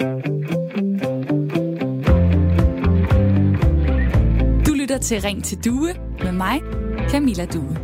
Du lytter til Ring til Due med mig, Camilla Due.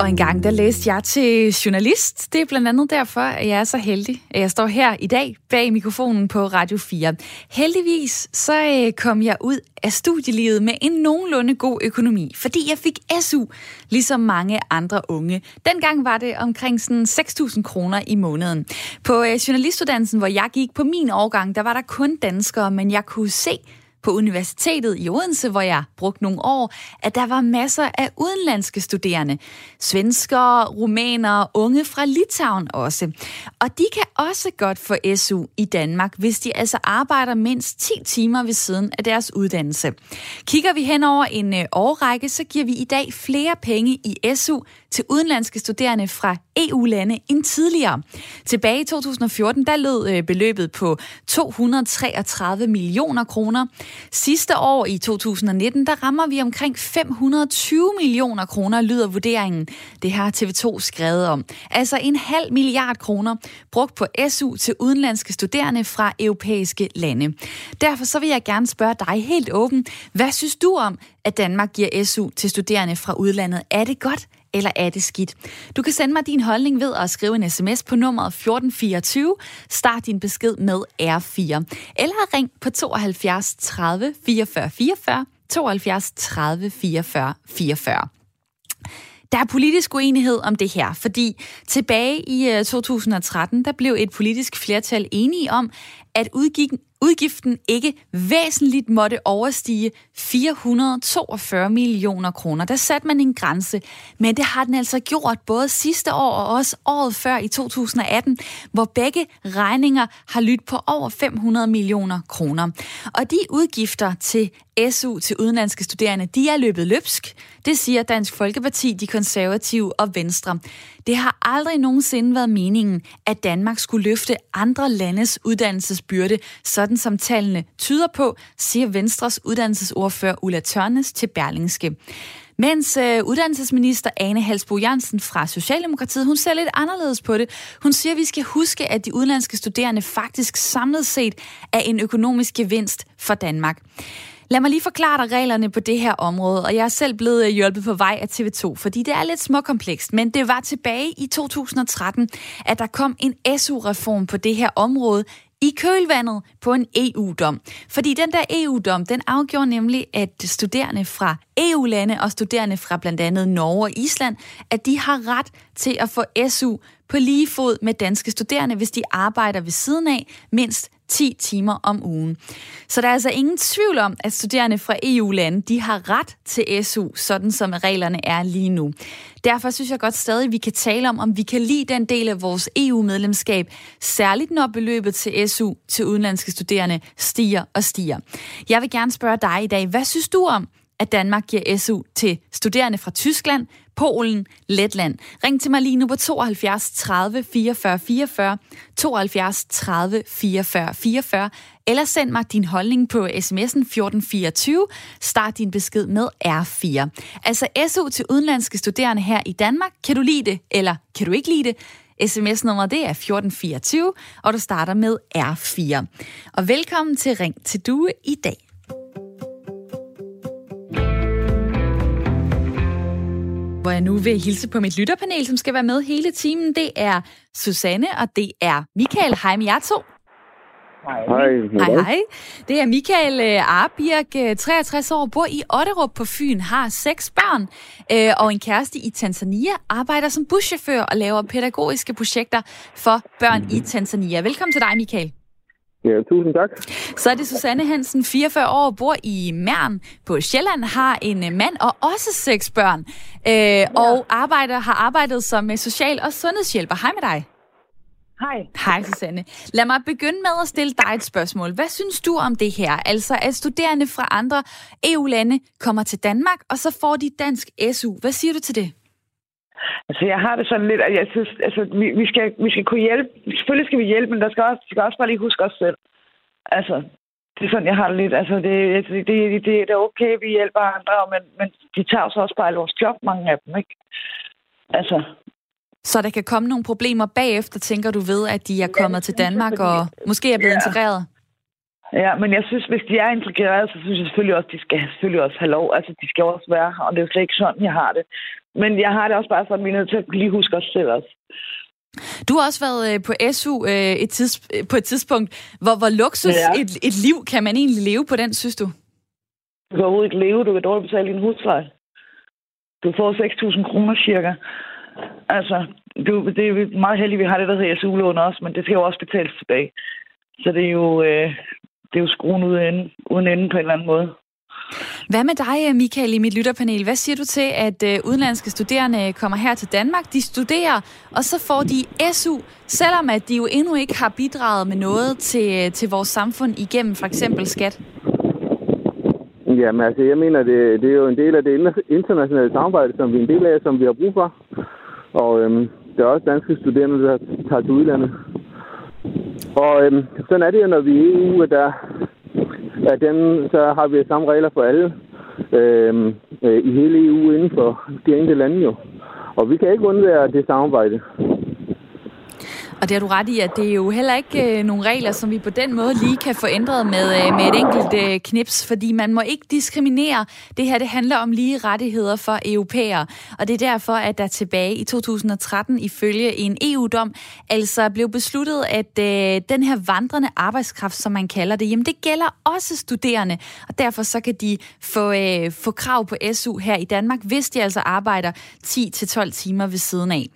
Og en gang der læste jeg til journalist. Det er blandt andet derfor, at jeg er så heldig, at jeg står her i dag bag mikrofonen på Radio 4. Heldigvis så øh, kom jeg ud af studielivet med en nogenlunde god økonomi, fordi jeg fik SU, ligesom mange andre unge. Dengang var det omkring sådan 6.000 kroner i måneden. På øh, journalistuddannelsen, hvor jeg gik på min årgang, der var der kun danskere, men jeg kunne se, på universitetet i Odense, hvor jeg brugte nogle år, at der var masser af udenlandske studerende. Svenskere, rumænere, unge fra Litauen også. Og de kan også godt få SU i Danmark, hvis de altså arbejder mindst 10 timer ved siden af deres uddannelse. Kigger vi hen over en øh, årrække, så giver vi i dag flere penge i SU til udenlandske studerende fra EU-lande end tidligere. Tilbage i 2014, der lød øh, beløbet på 233 millioner kroner. Sidste år i 2019, der rammer vi omkring 520 millioner kroner, lyder vurderingen. Det har TV2 skrevet om. Altså en halv milliard kroner brugt på SU til udenlandske studerende fra europæiske lande. Derfor så vil jeg gerne spørge dig helt åben. Hvad synes du om, at Danmark giver SU til studerende fra udlandet? Er det godt, eller er det skidt? Du kan sende mig din holdning ved at skrive en sms på nummeret 1424. Start din besked med R4. Eller ring på 72 30 44 44, 72 30 44 44. Der er politisk uenighed om det her, fordi tilbage i øh, 2013, der blev et politisk flertal enige om, at udgiften ikke væsentligt måtte overstige 442 millioner kroner. Der satte man en grænse, men det har den altså gjort både sidste år og også året før i 2018, hvor begge regninger har lyttet på over 500 millioner kroner. Og de udgifter til SU til udenlandske studerende, de er løbet løbsk. Det siger Dansk Folkeparti, de konservative og Venstre. Det har aldrig nogensinde været meningen, at Danmark skulle løfte andre landes uddannelsesbyrde, sådan som tallene tyder på, siger Venstres uddannelsesordfører Ulla Tørnes til Berlingske. Mens øh, uddannelsesminister Ane Halsbo Jansen fra Socialdemokratiet, hun ser lidt anderledes på det. Hun siger, at vi skal huske, at de udenlandske studerende faktisk samlet set er en økonomisk gevinst for Danmark. Lad mig lige forklare dig reglerne på det her område, og jeg er selv blevet øh, hjulpet på vej af TV2, fordi det er lidt småkomplekst, men det var tilbage i 2013, at der kom en SU-reform på det her område i kølvandet på en EU-dom. Fordi den der EU-dom, den afgjorde nemlig, at studerende fra EU-lande og studerende fra blandt andet Norge og Island, at de har ret til at få SU på lige fod med danske studerende, hvis de arbejder ved siden af mindst 10 timer om ugen. Så der er altså ingen tvivl om, at studerende fra EU-lande, de har ret til SU, sådan som reglerne er lige nu. Derfor synes jeg godt stadig, at vi kan tale om, om vi kan lide den del af vores EU-medlemskab, særligt når beløbet til SU til udenlandske studerende stiger og stiger. Jeg vil gerne spørge dig i dag, hvad synes du om, at Danmark giver SU til studerende fra Tyskland, Polen, Letland. Ring til mig lige nu på 72 30 44 44, 72 30 44 44, eller send mig din holdning på sms'en 1424. Start din besked med R4. Altså SU til udenlandske studerende her i Danmark. Kan du lide det, eller kan du ikke lide det? SMS-nummer det er 1424, og du starter med R4. Og velkommen til Ring til Due i dag. Hvor jeg nu vil hilse på mit lytterpanel, som skal være med hele timen. Det er Susanne, og det er Michael. Hej med jer to. Hej. Hej, hej. Det er Michael øh, Arbirk, 63 øh, år, bor i Otterup på Fyn, har seks børn øh, og en kæreste i Tanzania, arbejder som buschauffør og laver pædagogiske projekter for børn i Tanzania. Velkommen til dig, Michael. Ja, tusind tak. Så er det Susanne Hansen, 44 år, bor i Mern på Sjælland, har en øh, mand og også seks børn, øh, ja. og arbejder, har arbejdet som øh, social- og sundhedshjælper. Hej med dig. Hej. Hej, Susanne. Lad mig begynde med at stille dig et spørgsmål. Hvad synes du om det her? Altså, at studerende fra andre EU-lande kommer til Danmark, og så får de dansk SU. Hvad siger du til det? Altså, jeg har det sådan lidt, at jeg synes, altså, vi, vi, skal, vi skal kunne hjælpe. Selvfølgelig skal vi hjælpe, men der skal også, skal også bare lige huske os selv. Altså, det er sådan, jeg har det lidt. Altså, det, det, det, det er okay, vi hjælper andre, men, men de tager så også bare vores job, mange af dem, ikke? Altså, Så der kan komme nogle problemer bagefter, tænker du ved, at de er kommet til Danmark og måske er blevet ja. integreret? Ja, men jeg synes, hvis de er integreret, så synes jeg selvfølgelig også, de skal selvfølgelig også have lov. Altså, de skal også være her, og det er jo slet ikke sådan, jeg har det. Men jeg har det også bare sådan, at vi er nødt til at lige huske os selv også. Du har også været øh, på SU øh, et tids, på et tidspunkt. Hvor, hvor luksus ja. et, et liv kan man egentlig leve på den, synes du? Du kan overhovedet ikke leve. Du kan dårligt betale din husleje. Du får 6.000 kroner cirka. Altså, du, det er meget heldigt, vi har det, der hedder SU-lån også, men det skal jo også betales tilbage. Så det er jo, øh, det er jo skruen uden ende, uden ende på en eller anden måde. Hvad med dig, Michael, i mit lytterpanel? Hvad siger du til, at øh, udenlandske studerende kommer her til Danmark, de studerer, og så får de SU, selvom at de jo endnu ikke har bidraget med noget til, til vores samfund igennem for eksempel skat? Jamen altså, jeg mener, det, det er jo en del af det internationale samarbejde, som vi er en del af, som vi har brug for. Og øhm, der er også danske studerende, der tager til udlandet. Og øhm, sådan er det jo, når vi er i EU, der, at den, så har vi samme regler for alle øhm, øh, i hele EU inden for de enkelte lande jo. Og vi kan ikke undvære det samarbejde. Og det har du ret i, at det er jo heller ikke øh, nogle regler, som vi på den måde lige kan få ændret med, øh, med et enkelt øh, knips, fordi man må ikke diskriminere. Det her det handler om lige rettigheder for europæere, og det er derfor, at der tilbage i 2013 ifølge en EU-dom altså blev besluttet, at øh, den her vandrende arbejdskraft, som man kalder det, jamen det gælder også studerende, og derfor så kan de få, øh, få krav på SU her i Danmark, hvis de altså arbejder 10-12 timer ved siden af.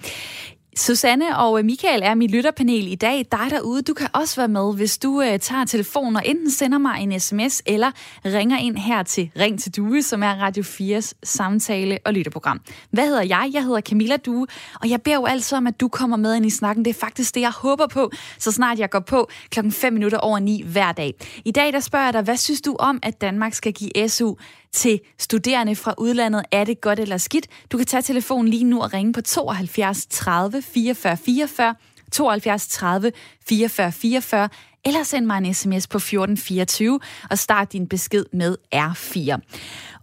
Susanne og øh, Michael er mit lytterpanel i dag. Dig derude, du kan også være med, hvis du uh, tager telefonen og enten sender mig en sms eller ringer ind her til Ring til Due, som er Radio 4's samtale- og lytterprogram. Hvad hedder jeg? Jeg hedder Camilla Due, og jeg beder jo altid om, at du kommer med ind i snakken. Det er faktisk det, jeg håber på, så snart jeg går på klokken 5 minutter over 9 hver dag. I dag der spørger jeg dig, hvad synes du om, at Danmark skal give SU til studerende fra udlandet. Er det godt eller skidt? Du kan tage telefonen lige nu og ringe på 72 30 44 44, 72 30 44 44, eller send mig en sms på 1424 og start din besked med R4.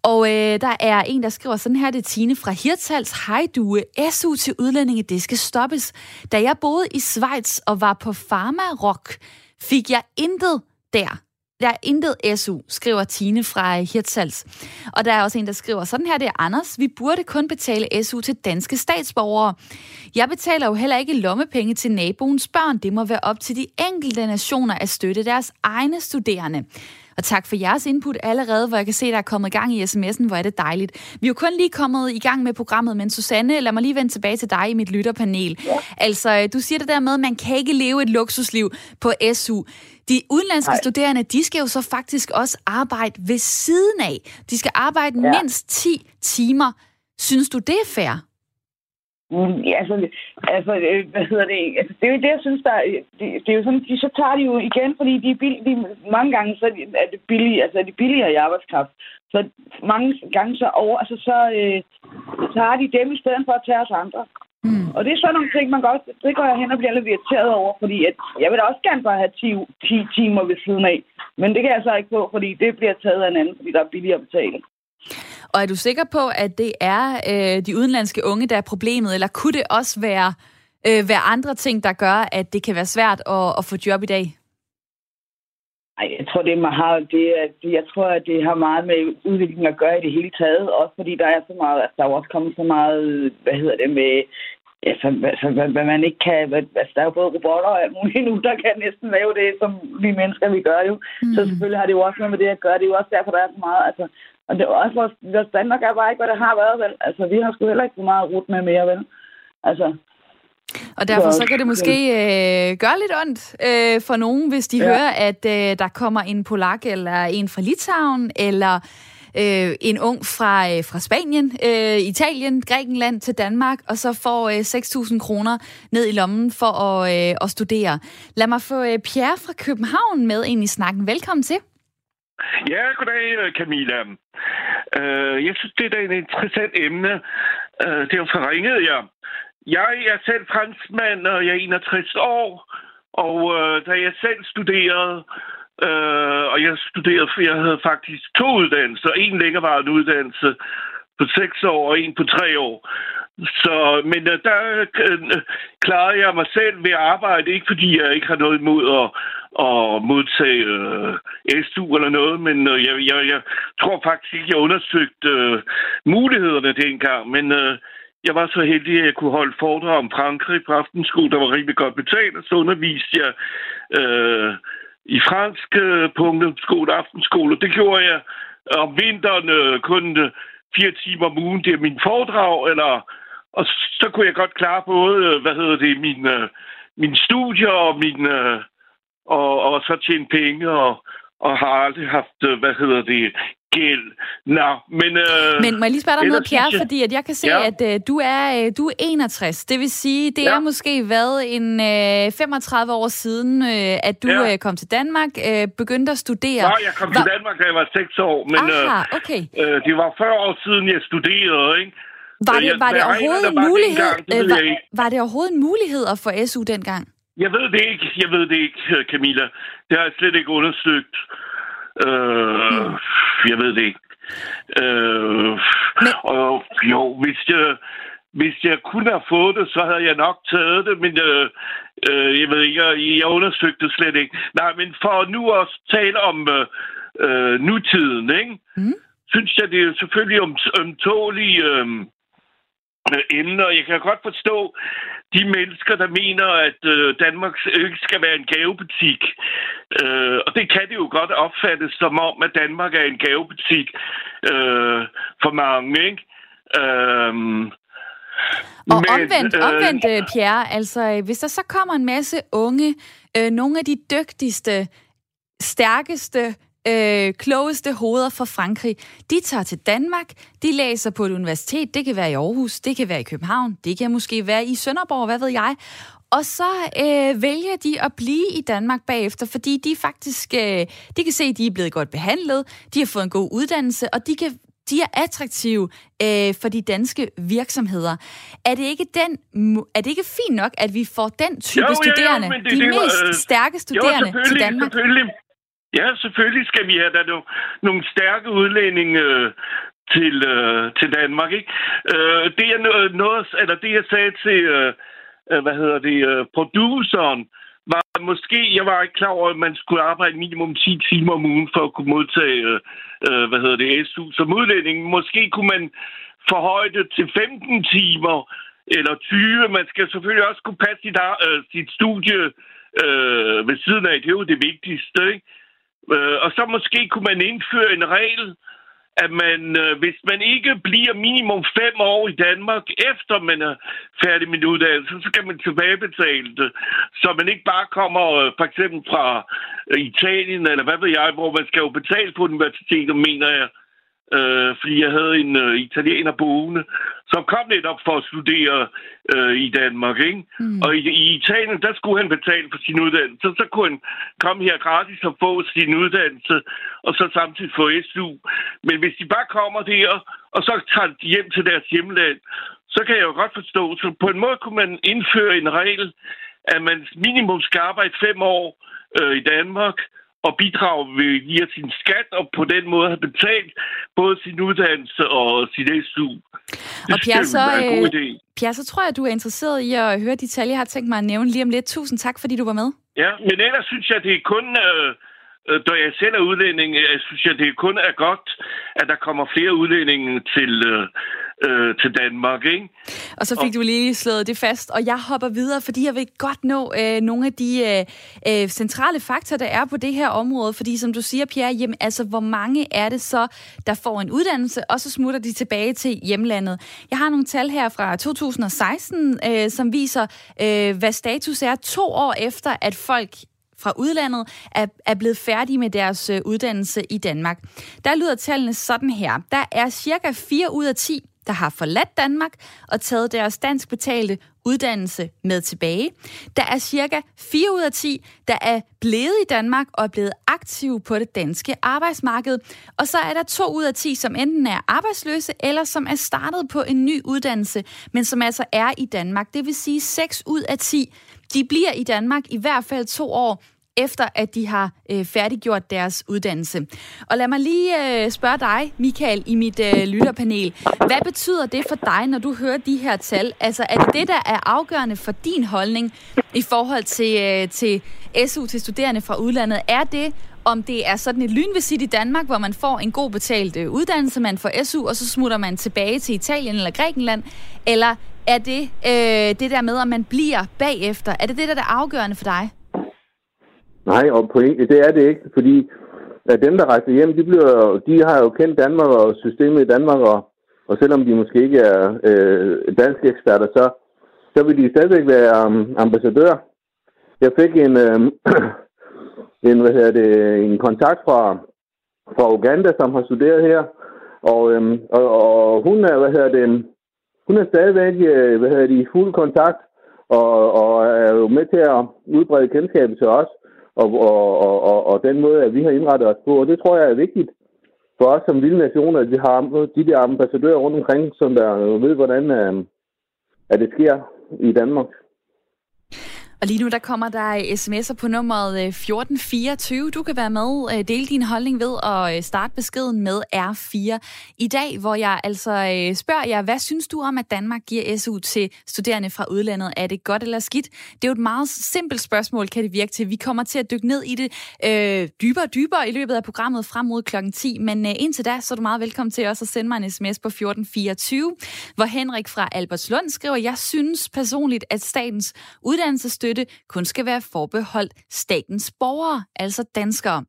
Og øh, der er en, der skriver sådan her, det er Tine fra Hirtals. Hej du, SU til udlændinge, det skal stoppes. Da jeg boede i Schweiz og var på Pharma Rock, fik jeg intet der der er intet SU, skriver Tine fra øh, Hirtshals. Og der er også en, der skriver, sådan her det er Anders. Vi burde kun betale SU til danske statsborgere. Jeg betaler jo heller ikke lommepenge til naboens børn. Det må være op til de enkelte nationer at støtte deres egne studerende. Og tak for jeres input allerede, hvor jeg kan se, der er kommet gang i sms'en. Hvor er det dejligt. Vi er jo kun lige kommet i gang med programmet, men Susanne, lad mig lige vende tilbage til dig i mit lytterpanel. Ja. Altså, du siger det der med, at man kan ikke leve et luksusliv på SU. De udenlandske Nej. studerende, de skal jo så faktisk også arbejde ved siden af. De skal arbejde ja. mindst 10 timer. Synes du, det er fair? Mm, ja, altså, altså, øh, hvad hedder det? Altså, det er jo det, jeg synes, der er, det, det er jo sådan, de, så tager de jo igen, fordi de er billige, de, mange gange så er det billige, altså er de billigere i arbejdskraft. Så mange gange så over, altså så, øh, tager de dem i stedet for at tage os andre. Mm. Og det er sådan nogle ting, man godt, det går jeg hen og bliver lidt irriteret over, fordi at jeg vil da også gerne bare have 10, 10 timer ved siden af. Men det kan jeg så ikke få, fordi det bliver taget af en anden, fordi der er billigere at betale. Og er du sikker på, at det er øh, de udenlandske unge, der er problemet, eller kunne det også være, øh, være andre ting, der gør, at det kan være svært at, at få job i dag? Ej, jeg tror, det, man har, det, det, jeg tror, at det har meget med udviklingen at gøre i det hele taget. Også fordi der er så meget, altså, der er også kommet så meget, hvad hedder det, med, altså, altså hvad, hvad, man ikke kan, hvad, altså, der er jo både robotter og alt muligt nu, der kan næsten lave det, som vi mennesker, vi gør jo. Mm. Så selvfølgelig har det jo også noget med det at gøre. Det er jo også derfor, der er så meget, altså, og det er også vores, vores Danmark er bare ikke, hvad det har været, vel? Altså, vi har sgu heller ikke så meget rut med mere, vel? Altså, og derfor så kan det måske øh, gøre lidt ondt øh, for nogen, hvis de ja. hører, at øh, der kommer en polak eller en fra Litauen, eller øh, en ung fra, øh, fra Spanien, øh, Italien, Grækenland til Danmark, og så får øh, 6.000 kroner ned i lommen for at, øh, at studere. Lad mig få øh, Pierre fra København med ind i snakken. Velkommen til. Ja, goddag øh, Camilla. Uh, jeg synes, det er et interessant emne. Uh, derfor ringede jeg. Jeg er selv franskmand, og jeg er 61 år. Og uh, da jeg selv studerede, uh, og jeg studerede, for jeg havde faktisk to uddannelser. En længerevarende uddannelse på seks år og en på tre år. Så, men uh, der øh, klarede jeg mig selv ved at arbejde, ikke fordi jeg ikke har noget imod at, at modtage øh, SU eller noget, men øh, jeg, jeg, jeg tror faktisk ikke, jeg undersøgte øh, mulighederne dengang, men øh, jeg var så heldig, at jeg kunne holde foredrag om Frankrig på aftenskole, der var rigtig godt betalt, og så underviste jeg øh, i fransk øh, på ungdomsskole og aftenskole. Det gjorde jeg om vinteren øh, kun øh, fire timer om ugen. Det er min foredrag, eller og så kunne jeg godt klare både, hvad hedder det, min, øh, min studier og min, øh, og, og så tjene penge og, og har aldrig haft, øh, hvad hedder det, gæld. Nå, men... Øh, men må jeg lige spørge dig noget, Pierre, jeg... fordi at jeg kan se, ja. at uh, du, er, uh, du er 61. Det vil sige, det ja. er måske været en uh, 35 år siden, uh, at du ja. uh, kom til Danmark, uh, begyndte at studere. Nej, jeg kom Hva... til Danmark, da jeg var 6 år, men Aha, okay. uh, det var 40 år siden, jeg studerede, ikke? Var det, var det overhovedet en mulighed? Dengang, det var, var det overhovedet en mulighed at få SU dengang? Jeg ved det ikke. Jeg ved det ikke, Camilla. Det har jeg slet ikke undersøgt. Øh, mm. Jeg ved det ikke. Øh, Men... Og jo, hvis jeg, hvis jeg kunne have fået det, så havde jeg nok taget det, men øh, øh, jeg ved ikke, jeg, jeg undersøgte det slet ikke. Nej, men for nu at tale om øh, øh, nutiden, ikke? Mm. synes jeg, det er selvfølgelig om, ømtålige øh, emner. Jeg kan godt forstå de mennesker, der mener, at øh, Danmark ikke skal være en gavebutik. Øh, og det kan det jo godt opfattes som om, at Danmark er en gavebutik øh, for mange, ikke? Øh, og men, omvendt, øh, omvendt, øh, Pierre, altså hvis der så kommer en masse unge, øh, nogle af de dygtigste, stærkeste, øh, klogeste hoveder fra Frankrig, de tager til Danmark, de læser på et universitet, det kan være i Aarhus, det kan være i København, det kan måske være i Sønderborg, hvad ved jeg, og så øh, vælger de at blive i Danmark bagefter, fordi de faktisk øh, de kan se, at de er blevet godt behandlet, de har fået en god uddannelse, og de kan de er attraktive øh, for de danske virksomheder. Er det ikke den er det ikke fint nok, at vi får den type jo, studerende, ja, ja, det, de det, mest øh, stærke studerende jo, til Danmark? Selvfølgelig. Ja, selvfølgelig skal vi have der nogle, nogle stærke udlændinge øh, til, øh, til Danmark. Ikke? Øh, det, er noget, eller det, jeg sagde til, øh, øh, hvad hedder det, øh, produceren, var måske, jeg var ikke klar over, at man skulle arbejde minimum 10 timer om ugen for at kunne modtage, øh, øh hvad hedder det, SU som udlænding. Måske kunne man forhøje det til 15 timer eller 20. Man skal selvfølgelig også kunne passe sit, øh, sit studie øh, ved siden af. Det er jo det vigtigste, ikke? Øh, og så måske kunne man indføre en regel, at man, øh, hvis man ikke bliver minimum fem år i Danmark, efter man er færdig med uddannelse, så skal man tilbagebetale det. Så man ikke bare kommer øh, for eksempel fra øh, Italien, eller hvad ved jeg, hvor man skal jo betale på universitetet, mener jeg, øh, fordi jeg havde en øh, italiener boende, som kom netop for at studere øh, i Danmark. Ikke? Mm. Og i, i Italien, der skulle han betale for sin uddannelse. Så, så kunne han komme her gratis og få sin uddannelse, og så samtidig få SU. Men hvis de bare kommer der, og så tager de hjem til deres hjemland, så kan jeg jo godt forstå. Så på en måde kunne man indføre en regel, at man minimum skal arbejde fem år øh, i Danmark, og bidrage via sin skat, og på den måde have betalt både sin uddannelse og sin SU. Det og Pierre, så, en god øh, idé. Pierre, så tror jeg, du er interesseret i at høre de tal, jeg har tænkt mig at nævne lige om lidt. Tusind tak, fordi du var med. Ja, men ellers synes jeg, det er kun... Øh, øh da jeg selv er udlænding, jeg synes jeg, det kun er godt, at der kommer flere udlændinge til, øh, til Danmark. Ikke? Og så fik og... du lige slået det fast, og jeg hopper videre, fordi jeg vil godt nå øh, nogle af de øh, øh, centrale faktorer, der er på det her område. Fordi som du siger, Pierre, jamen, altså, hvor mange er det så, der får en uddannelse, og så smutter de tilbage til hjemlandet. Jeg har nogle tal her fra 2016, øh, som viser, øh, hvad status er to år efter, at folk fra udlandet er, er blevet færdige med deres øh, uddannelse i Danmark. Der lyder tallene sådan her. Der er cirka 4 ud af 10 der har forladt Danmark og taget deres dansk betalte uddannelse med tilbage. Der er cirka 4 ud af 10, der er blevet i Danmark og er blevet aktive på det danske arbejdsmarked. Og så er der 2 ud af 10, som enten er arbejdsløse eller som er startet på en ny uddannelse, men som altså er i Danmark. Det vil sige 6 ud af 10, de bliver i Danmark i hvert fald to år efter at de har øh, færdiggjort deres uddannelse. Og lad mig lige øh, spørge dig, Michael, i mit øh, lytterpanel. Hvad betyder det for dig, når du hører de her tal? Altså, er det det, der er afgørende for din holdning i forhold til, øh, til SU til studerende fra udlandet? Er det, om det er sådan et lynvisit i Danmark, hvor man får en god betalt øh, uddannelse, man får SU, og så smutter man tilbage til Italien eller Grækenland, eller er det øh, det der med, at man bliver bagefter? Er det det, der er afgørende for dig? Nej, og point, det er det ikke, fordi at dem, der rejser hjem, de, bliver, de har jo kendt Danmark og systemet i Danmark, og, og selvom de måske ikke er øh, danske eksperter, så, så vil de stadigvæk være um, ambassadør. Jeg fik en, øh, en, hvad hedder det, en kontakt fra, fra Uganda, som har studeret her, og, øh, og, og hun er, hvad hedder det, hun er stadigvæk, øh, hvad hedder det, i fuld kontakt, og, og er jo med til at udbrede kendskabet til os og, og, og, og, og den måde, at vi har indrettet os på. Og det tror jeg er vigtigt for os som lille nationer, at vi har de der ambassadører rundt omkring, som der ved, hvordan øh, at det sker i Danmark. Og lige nu der kommer der øh, sms'er på nummeret øh, 1424. Du kan være med, øh, dele din holdning ved at starte beskeden med R4 i dag, hvor jeg altså spørger jer, hvad synes du om, at Danmark giver SU til studerende fra udlandet? Er det godt eller skidt? Det er jo et meget simpelt spørgsmål, kan det virke til. Vi kommer til at dykke ned i det øh, dybere og dybere i løbet af programmet frem mod klokken 10. Men øh, indtil da, så er du meget velkommen til også at sende mig en sms på 1424, hvor Henrik fra Albertslund skriver, jeg synes personligt, at statens uddannelsesstøtte støtte kun skal være forbeholdt statens borgere, altså danskere.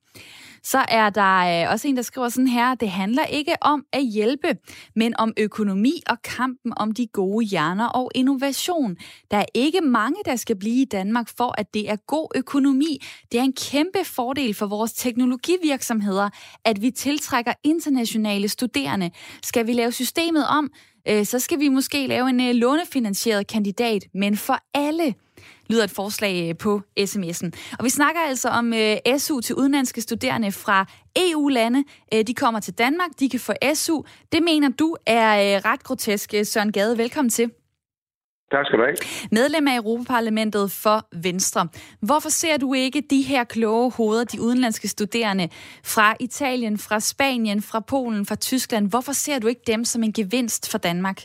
Så er der øh, også en, der skriver sådan her, det handler ikke om at hjælpe, men om økonomi og kampen om de gode hjerner og innovation. Der er ikke mange, der skal blive i Danmark for, at det er god økonomi. Det er en kæmpe fordel for vores teknologivirksomheder, at vi tiltrækker internationale studerende. Skal vi lave systemet om, øh, så skal vi måske lave en øh, lånefinansieret kandidat, men for alle lyder et forslag øh, på sms'en. Og vi snakker altså om uh, SU til udenlandske studerende fra EU-lande. Uh, de kommer til Danmark, de kan få SU. Det mener du er ret grotesk. Søren Gade, velkommen til. Tak skal du have. Medlem af Europaparlamentet for Venstre. Hvorfor ser du ikke de her kloge hoveder, de udenlandske studerende fra Italien, fra Spanien, fra Polen, fra Tyskland? Hvorfor ser du ikke dem som en gevinst for Danmark?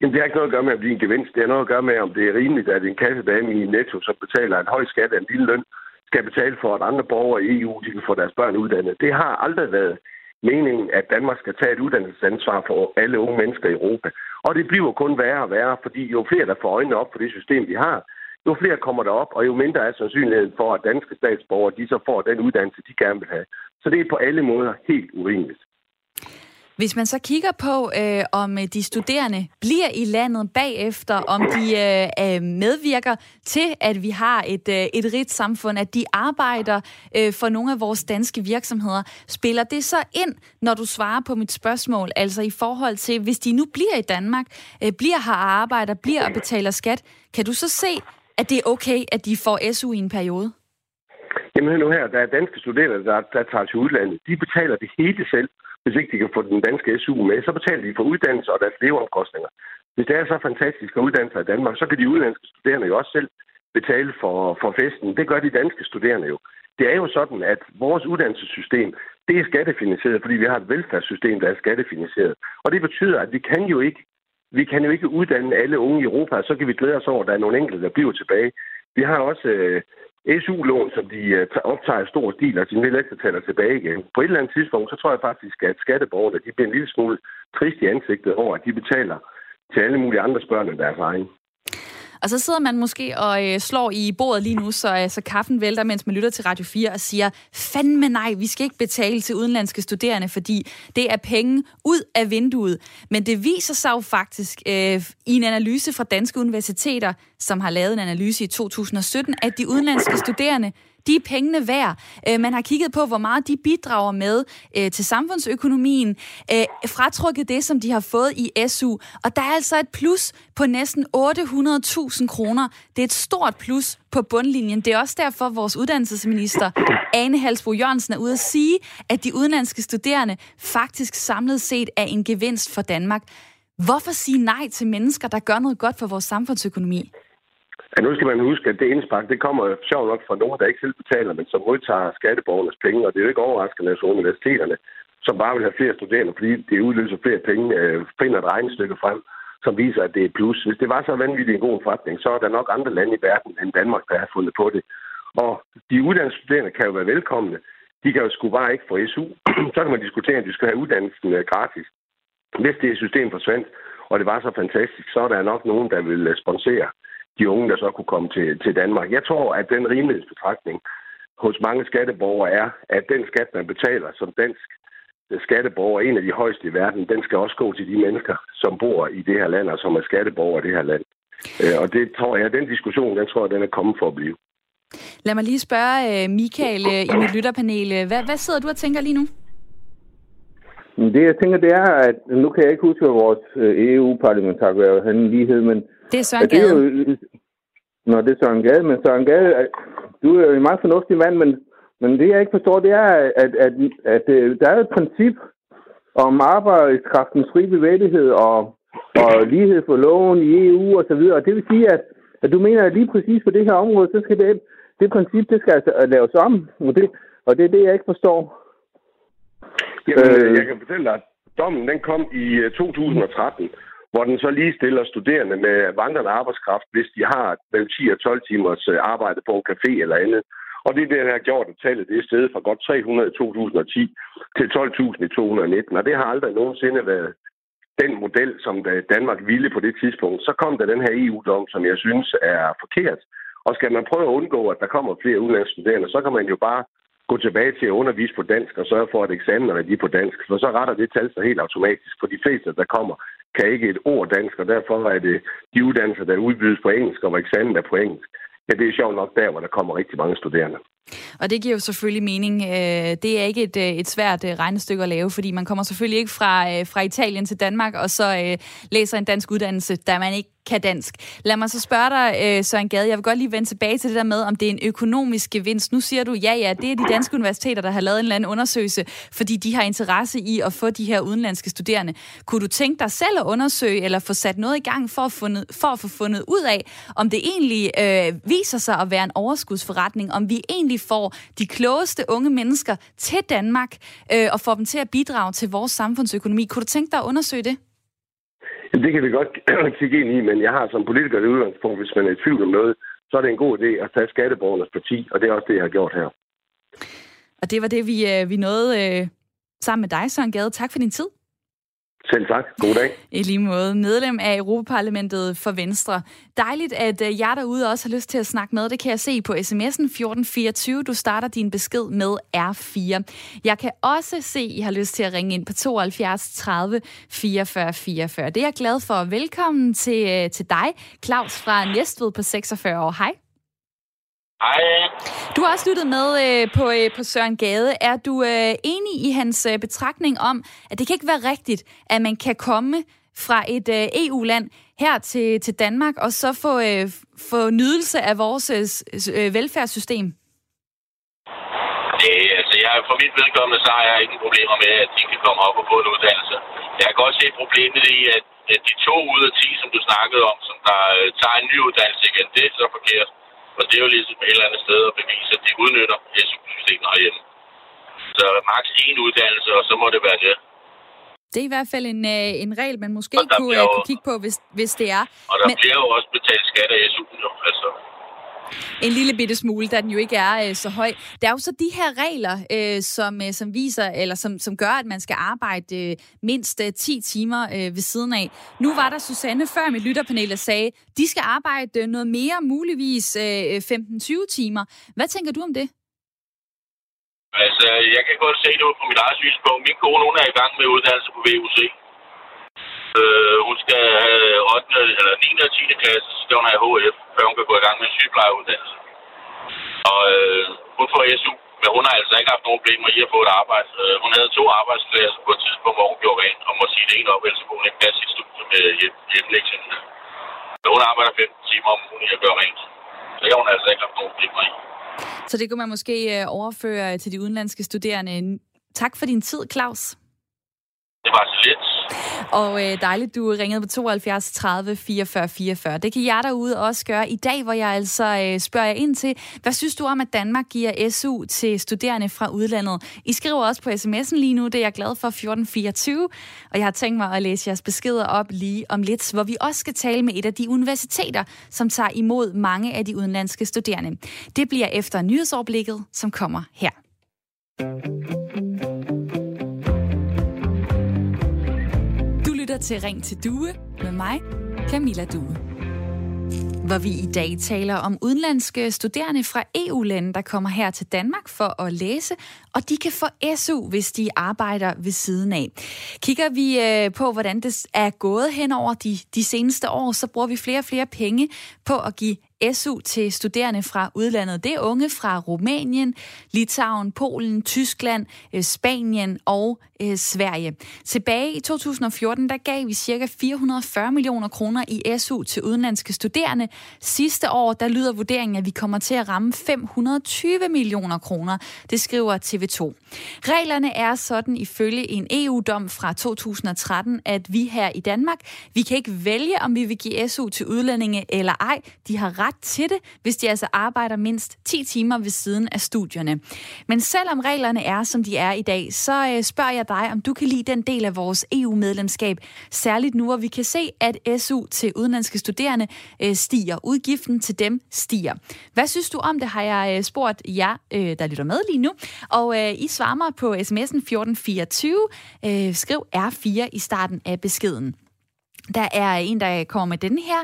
Jamen, det har ikke noget at gøre med om det er en gevinst. Det har noget at gøre med, om det er rimeligt, at en kassedame i Netto, som betaler en høj skat af en lille løn, skal betale for, at andre borgere i EU de kan få deres børn uddannet. Det har aldrig været meningen, at Danmark skal tage et uddannelsesansvar for alle unge mennesker i Europa. Og det bliver kun værre og værre, fordi jo flere, der får øjnene op for det system, vi har, jo flere kommer der op, og jo mindre er sandsynligheden for, at danske statsborgere de så får den uddannelse, de gerne vil have. Så det er på alle måder helt urimeligt. Hvis man så kigger på, øh, om øh, de studerende bliver i landet bagefter, om de øh, øh, medvirker til, at vi har et, øh, et rigt samfund, at de arbejder øh, for nogle af vores danske virksomheder, spiller det så ind, når du svarer på mit spørgsmål? Altså i forhold til, hvis de nu bliver i Danmark, øh, bliver her arbejder, bliver og betaler skat, kan du så se, at det er okay, at de får SU i en periode? Jamen nu her, der er danske studerende, der, der tager til udlandet. De betaler det hele selv hvis ikke de kan få den danske SU med, så betaler de for uddannelse og deres leveomkostninger. Hvis det er så fantastisk at uddanne sig i Danmark, så kan de udenlandske studerende jo også selv betale for, for festen. Det gør de danske studerende jo. Det er jo sådan, at vores uddannelsessystem, det er skattefinansieret, fordi vi har et velfærdssystem, der er skattefinansieret. Og det betyder, at vi kan jo ikke vi kan jo ikke uddanne alle unge i Europa, så kan vi glæde os over, at der er nogle enkelte, der bliver tilbage. Vi har også øh, SU-lån, som de øh, optager i stor stil, og de vil ikke tilbage igen. På et eller andet tidspunkt, så tror jeg faktisk, at skatteborgerne de bliver en lille smule trist i ansigtet over, at de betaler til alle mulige andres børn end deres egen. Og så sidder man måske og øh, slår i bordet lige nu, så, øh, så kaffen vælter, mens man lytter til Radio 4 og siger, fandme nej, vi skal ikke betale til udenlandske studerende, fordi det er penge ud af vinduet. Men det viser sig jo faktisk øh, i en analyse fra danske universiteter, som har lavet en analyse i 2017, at de udenlandske studerende de er pengene værd. Øh, man har kigget på, hvor meget de bidrager med øh, til samfundsøkonomien, øh, fratrukket det, som de har fået i SU. Og der er altså et plus på næsten 800.000 kroner. Det er et stort plus på bundlinjen. Det er også derfor, at vores uddannelsesminister, Ane Halsbro Jørgensen, er ude at sige, at de udenlandske studerende faktisk samlet set er en gevinst for Danmark. Hvorfor sige nej til mennesker, der gør noget godt for vores samfundsøkonomi? Ja, nu skal man huske, at det indspark, det kommer sjovt nok fra nogen, der ikke selv betaler, men som modtager skatteborgernes penge, og det er jo ikke overraskende, at universiteterne, som bare vil have flere studerende, fordi det udløser flere penge, øh, finder et regnestykke frem, som viser, at det er plus. Hvis det var så vanvittigt en god forretning, så er der nok andre lande i verden end Danmark, der har fundet på det. Og de uddannede studerende kan jo være velkomne. De kan jo sgu bare ikke få SU. så kan man diskutere, at de skal have uddannelsen øh, gratis. Hvis det system forsvandt, og det var så fantastisk, så er der nok nogen, der vil øh, sponsere de unge, der så kunne komme til, til Danmark. Jeg tror, at den rimelighedsbetragtning hos mange skatteborgere er, at den skat, man betaler som dansk skatteborger, en af de højeste i verden, den skal også gå til de mennesker, som bor i det her land, og som er skatteborgere i det her land. Øh, og det tror jeg, den diskussion, den tror jeg, den er kommet for at blive. Lad mig lige spørge øh, Michael øh, i mit lytterpanel. Hvad, hvad sidder du og tænker lige nu? Det, jeg tænker, det er, at nu kan jeg ikke huske, hvad vores EU-parlamentariker er han lighed, men... Det er Søren Gade. Det er jo, Nå, det er Søren Gade, men Søren Gade, du er jo en meget fornuftig mand, men men det, jeg ikke forstår, det er, at, at, at, at øh, der er et princip om arbejdskraftens fri bevægelighed og, og lighed for loven i EU og så videre. Og det vil sige, at, at du mener, at lige præcis på det her område, så skal det, det princip, det skal altså laves om. Og det, og det er det, jeg ikke forstår. Jamen, øh, jeg kan fortælle dig, at dommen den kom i 2013, øh, hvor den så lige stiller studerende med vandrende arbejdskraft, hvis de har mellem 10 og 12 timers øh, arbejde på en café eller andet. Og det er det, der har gjort, at tallet det er stedet fra godt 300 i 2010 til 12.000 i 2019. Og det har aldrig nogensinde været den model, som Danmark ville på det tidspunkt. Så kom der den her EU-dom, som jeg synes er forkert. Og skal man prøve at undgå, at der kommer flere udenlandsstuderende, så kan man jo bare gå tilbage til at undervise på dansk og sørge for, at eksamenerne er på dansk. For så retter det tal sig helt automatisk. For de fleste, der kommer, kan ikke et ord dansk, og derfor er det de uddannelser, der udbydes på engelsk, og hvor eksamen er på engelsk. Ja, det er sjovt nok der, hvor der kommer rigtig mange studerende. Og det giver jo selvfølgelig mening. Øh, det er ikke et, øh, et svært øh, regnestykke at lave, fordi man kommer selvfølgelig ikke fra, fra Italien til Danmark, og så læser en dansk uddannelse, der man ikke kan dansk. Lad mig så spørge dig, Søren Gade, jeg vil godt lige vende tilbage til det der med, om det er en økonomisk gevinst. Nu siger du, ja, ja, det er de danske universiteter, der har lavet en eller anden undersøgelse, fordi de har interesse i at få de her udenlandske studerende. Kunne du tænke dig selv at undersøge, eller få sat noget i gang for at, fundet, for at få fundet ud af, om det egentlig øh, viser sig at være en overskudsforretning, om vi egentlig får de klogeste unge mennesker til Danmark øh, og får dem til at bidrage til vores samfundsøkonomi. Kunne du tænke dig at undersøge det? Det kan vi godt kigge ind i, men jeg har som politiker det udgangspunkt, hvis man er i tvivl om noget, så er det en god idé at tage skatteborgernes parti, og det er også det, jeg har gjort her. Og det var det, vi, øh, vi nåede øh, sammen med dig, Søren Gade. Tak for din tid. Selv tak. God dag. I lige måde. Medlem af Europaparlamentet for Venstre. Dejligt, at jeg jer derude også har lyst til at snakke med. Det kan jeg se på sms'en 1424. Du starter din besked med R4. Jeg kan også se, at I har lyst til at ringe ind på 72 30 44 44. Det er jeg glad for. Velkommen til, øh, til dig, Claus fra Næstved på 46 år. Hej. Hej. Du har også lyttet med øh, på, øh, på Søren Gade. Er du øh, enig i hans øh, betragtning om, at det kan ikke være rigtigt, at man kan komme fra et øh, EU-land her til, til Danmark og så få, øh, få nydelse af vores øh, øh velfærdssystem? Det, altså jeg, for mit vedkommende, så har jeg ikke problemer med, at de kan komme op og få en uddannelse. Jeg kan godt se problemet i, at, at de to ud af ti, som du snakkede om, som der øh, tager en ny uddannelse igen, det er så forkert. Og det er jo ligesom et eller andet sted at bevise, at de udnytter SU-systemet herhjemme. Så maks én uddannelse, og så må det være det. Det er i hvert fald en, øh, en regel, man måske kunne, jo, kunne kigge på, hvis, hvis det er. Og der Men... bliver jo også betalt skat af SU'en, jo. Altså, en lille bitte smule, da den jo ikke er øh, så høj. Der er jo så de her regler, øh, som, øh, som viser, eller som, som gør, at man skal arbejde øh, mindst øh, 10 timer øh, ved siden af. Nu var der Susanne før mit lytterpanel, der sagde, de skal arbejde øh, noget mere, muligvis øh, øh 15-20 timer. Hvad tænker du om det? Altså, jeg kan godt se det på mit eget synspunkt. Min kone, hun er i gang med uddannelse på VUC. Øh, hun skal have 8. eller 9. og 10. klasse, så skal hun have HF, før hun kan gå i gang med en sygeplejeuddannelse. Og øh, hun får SU, men hun har altså ikke haft nogen problemer i at få et arbejde. Øh, hun havde to arbejdspladser på et tidspunkt, hvor hun gjorde rent, og må sige det ene op, ellers kunne hun ikke passe sit studie med hjemlægsen. Men hun arbejder 15 timer om ugen i at gøre rent. Så det har hun altså ikke haft nogen problemer i. Så det kunne man måske øh, overføre til de udenlandske studerende. Tak for din tid, Claus. Det var så lidt. Og øh, dejligt, du ringede på 72 30 44 44. Det kan jeg derude også gøre i dag, hvor jeg altså øh, spørger jer ind til, hvad synes du om, at Danmark giver SU til studerende fra udlandet? I skriver også på sms'en lige nu, det er jeg glad for, 1424. Og jeg har tænkt mig at læse jeres beskeder op lige om lidt, hvor vi også skal tale med et af de universiteter, som tager imod mange af de udenlandske studerende. Det bliver efter nyhedsoverblikket, som kommer her. Til Ring til Due med mig, Camilla Due. Hvor vi i dag taler om udenlandske studerende fra EU-lande, der kommer her til Danmark for at læse, og de kan få SU, hvis de arbejder ved siden af. Kigger vi øh, på, hvordan det er gået hen over de, de seneste år, så bruger vi flere og flere penge på at give SU til studerende fra udlandet. Det er unge fra Rumænien, Litauen, Polen, Tyskland, øh, Spanien og øh, Sverige. Tilbage i 2014, der gav vi ca. 440 millioner kroner i SU til udenlandske studerende. Sidste år, der lyder vurderingen, at vi kommer til at ramme 520 millioner kroner. Det skriver TV2. Reglerne er sådan ifølge en EU-dom fra 2013, at vi her i Danmark, vi kan ikke vælge, om vi vil give SU til udlændinge eller ej. De har ret til det, hvis de altså arbejder mindst 10 timer ved siden af studierne. Men selvom reglerne er, som de er i dag, så øh, spørger jeg dig, om du kan lide den del af vores EU-medlemskab, særligt nu, hvor vi kan se, at SU til udenlandske studerende øh, stiger. Udgiften til dem stiger. Hvad synes du om det, har jeg øh, spurgt jer, øh, der lytter med lige nu. Og øh, I svarer mig på sms'en 1424. Skriv R4 i starten af beskeden. Der er en, der kommer med den her.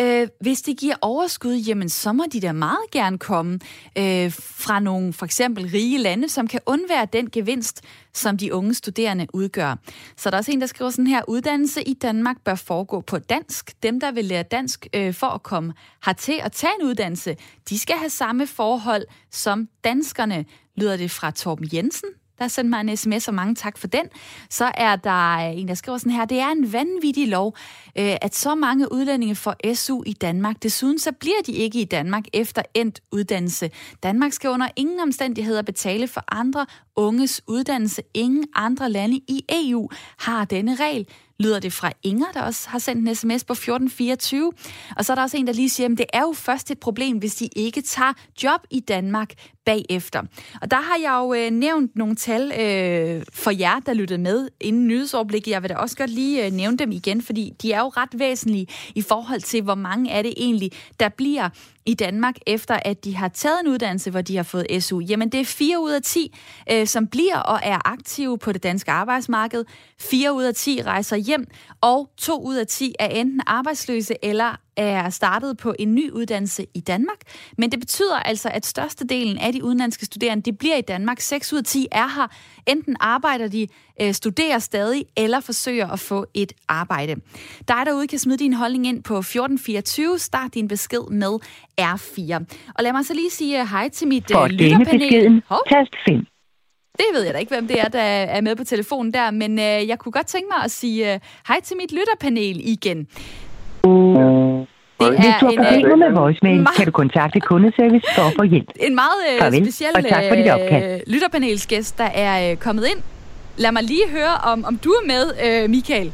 Øh, hvis det giver overskud, jamen så må de da meget gerne komme øh, fra nogle for eksempel rige lande, som kan undvære den gevinst, som de unge studerende udgør. Så der er også en, der skriver sådan her, uddannelse i Danmark bør foregå på dansk. Dem, der vil lære dansk øh, for at komme hertil og tage en uddannelse, de skal have samme forhold som danskerne, lyder det fra Torben Jensen, der sendte mig en sms, og mange tak for den. Så er der en, der skriver sådan her, det er en vanvittig lov, øh, at så mange udlændinge får SU i Danmark. Desuden så bliver de ikke i Danmark efter endt uddannelse. Danmark skal under ingen omstændigheder betale for andre unges uddannelse. Ingen andre lande i EU har denne regel lyder det fra Inger, der også har sendt en sms på 1424. Og så er der også en, der lige siger, at det er jo først et problem, hvis de ikke tager job i Danmark bagefter. Og der har jeg jo øh, nævnt nogle tal øh, for jer, der lyttede med inden nyhedsoverblikket. Jeg vil da også godt lige øh, nævne dem igen, fordi de er jo ret væsentlige i forhold til, hvor mange er det egentlig, der bliver i Danmark, efter at de har taget en uddannelse, hvor de har fået SU? Jamen, det er 4 ud af 10, øh, som bliver og er aktive på det danske arbejdsmarked. 4 ud af 10 rejser hjem, og 2 ud af 10 er enten arbejdsløse eller er startet på en ny uddannelse i Danmark. Men det betyder altså, at størstedelen af de udenlandske studerende, de bliver i Danmark. 6 ud af 10 er her. Enten arbejder de, øh, studerer stadig, eller forsøger at få et arbejde. Dig derude kan smide din holdning ind på 1424. Start din besked med R4. Og lad mig så lige sige hej til mit For lytterpanel. beskeden, tast 5. Det ved jeg da ikke, hvem det er, der er med på telefonen der, men øh, jeg kunne godt tænke mig at sige øh, hej til mit lytterpanel igen. Det er Hvis du har problemer med voicemail, meget... kan du kontakte kundeservice for at få hjælp. En meget øh, Farvel, speciel og tak for dit øh, lytterpanelsgæst, der er øh, kommet ind. Lad mig lige høre, om, om du er med, øh, Michael.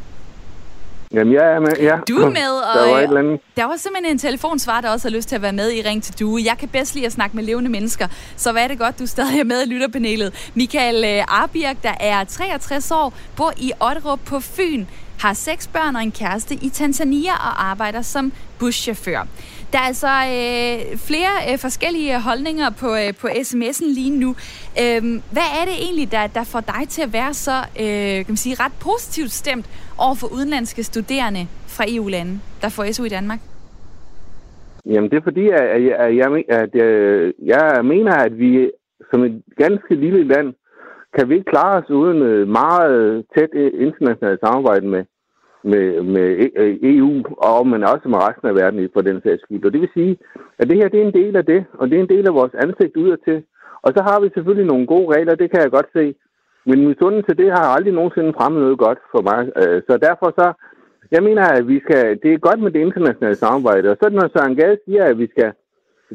Jamen, jeg er med, ja. Du er med, og der var, et eller andet. der var simpelthen en telefonsvar, der også har lyst til at være med i Ring til Due. Jeg kan bedst lide at snakke med levende mennesker, så hvad er det godt, du stadig er med i lytterpanelet. Michael Arbjerg, der er 63 år, bor i Otterup på Fyn har seks børn og en kæreste i Tanzania og arbejder som buschauffør. Der er altså øh, flere øh, forskellige holdninger på, øh, på sms'en lige nu. Øh, hvad er det egentlig, der, der får dig til at være så øh, kan man sige, ret positivt stemt over for udenlandske studerende fra EU-lande, der får SU i Danmark? Jamen, det er fordi, at jeg, at jeg, at jeg mener, at vi som et ganske lille land kan vi ikke klare os uden øh, meget tæt øh, internationalt samarbejde med, med, med e- EU, og men også med resten af verden på den sags skyld. Og det vil sige, at det her det er en del af det, og det er en del af vores ansigt udadtil. Og så har vi selvfølgelig nogle gode regler, det kan jeg godt se. Men misundelse, det har aldrig nogensinde fremmet noget godt for mig. Øh, så derfor så, jeg mener, at vi skal, det er godt med det internationale samarbejde. Og så når Søren Gade siger, at vi skal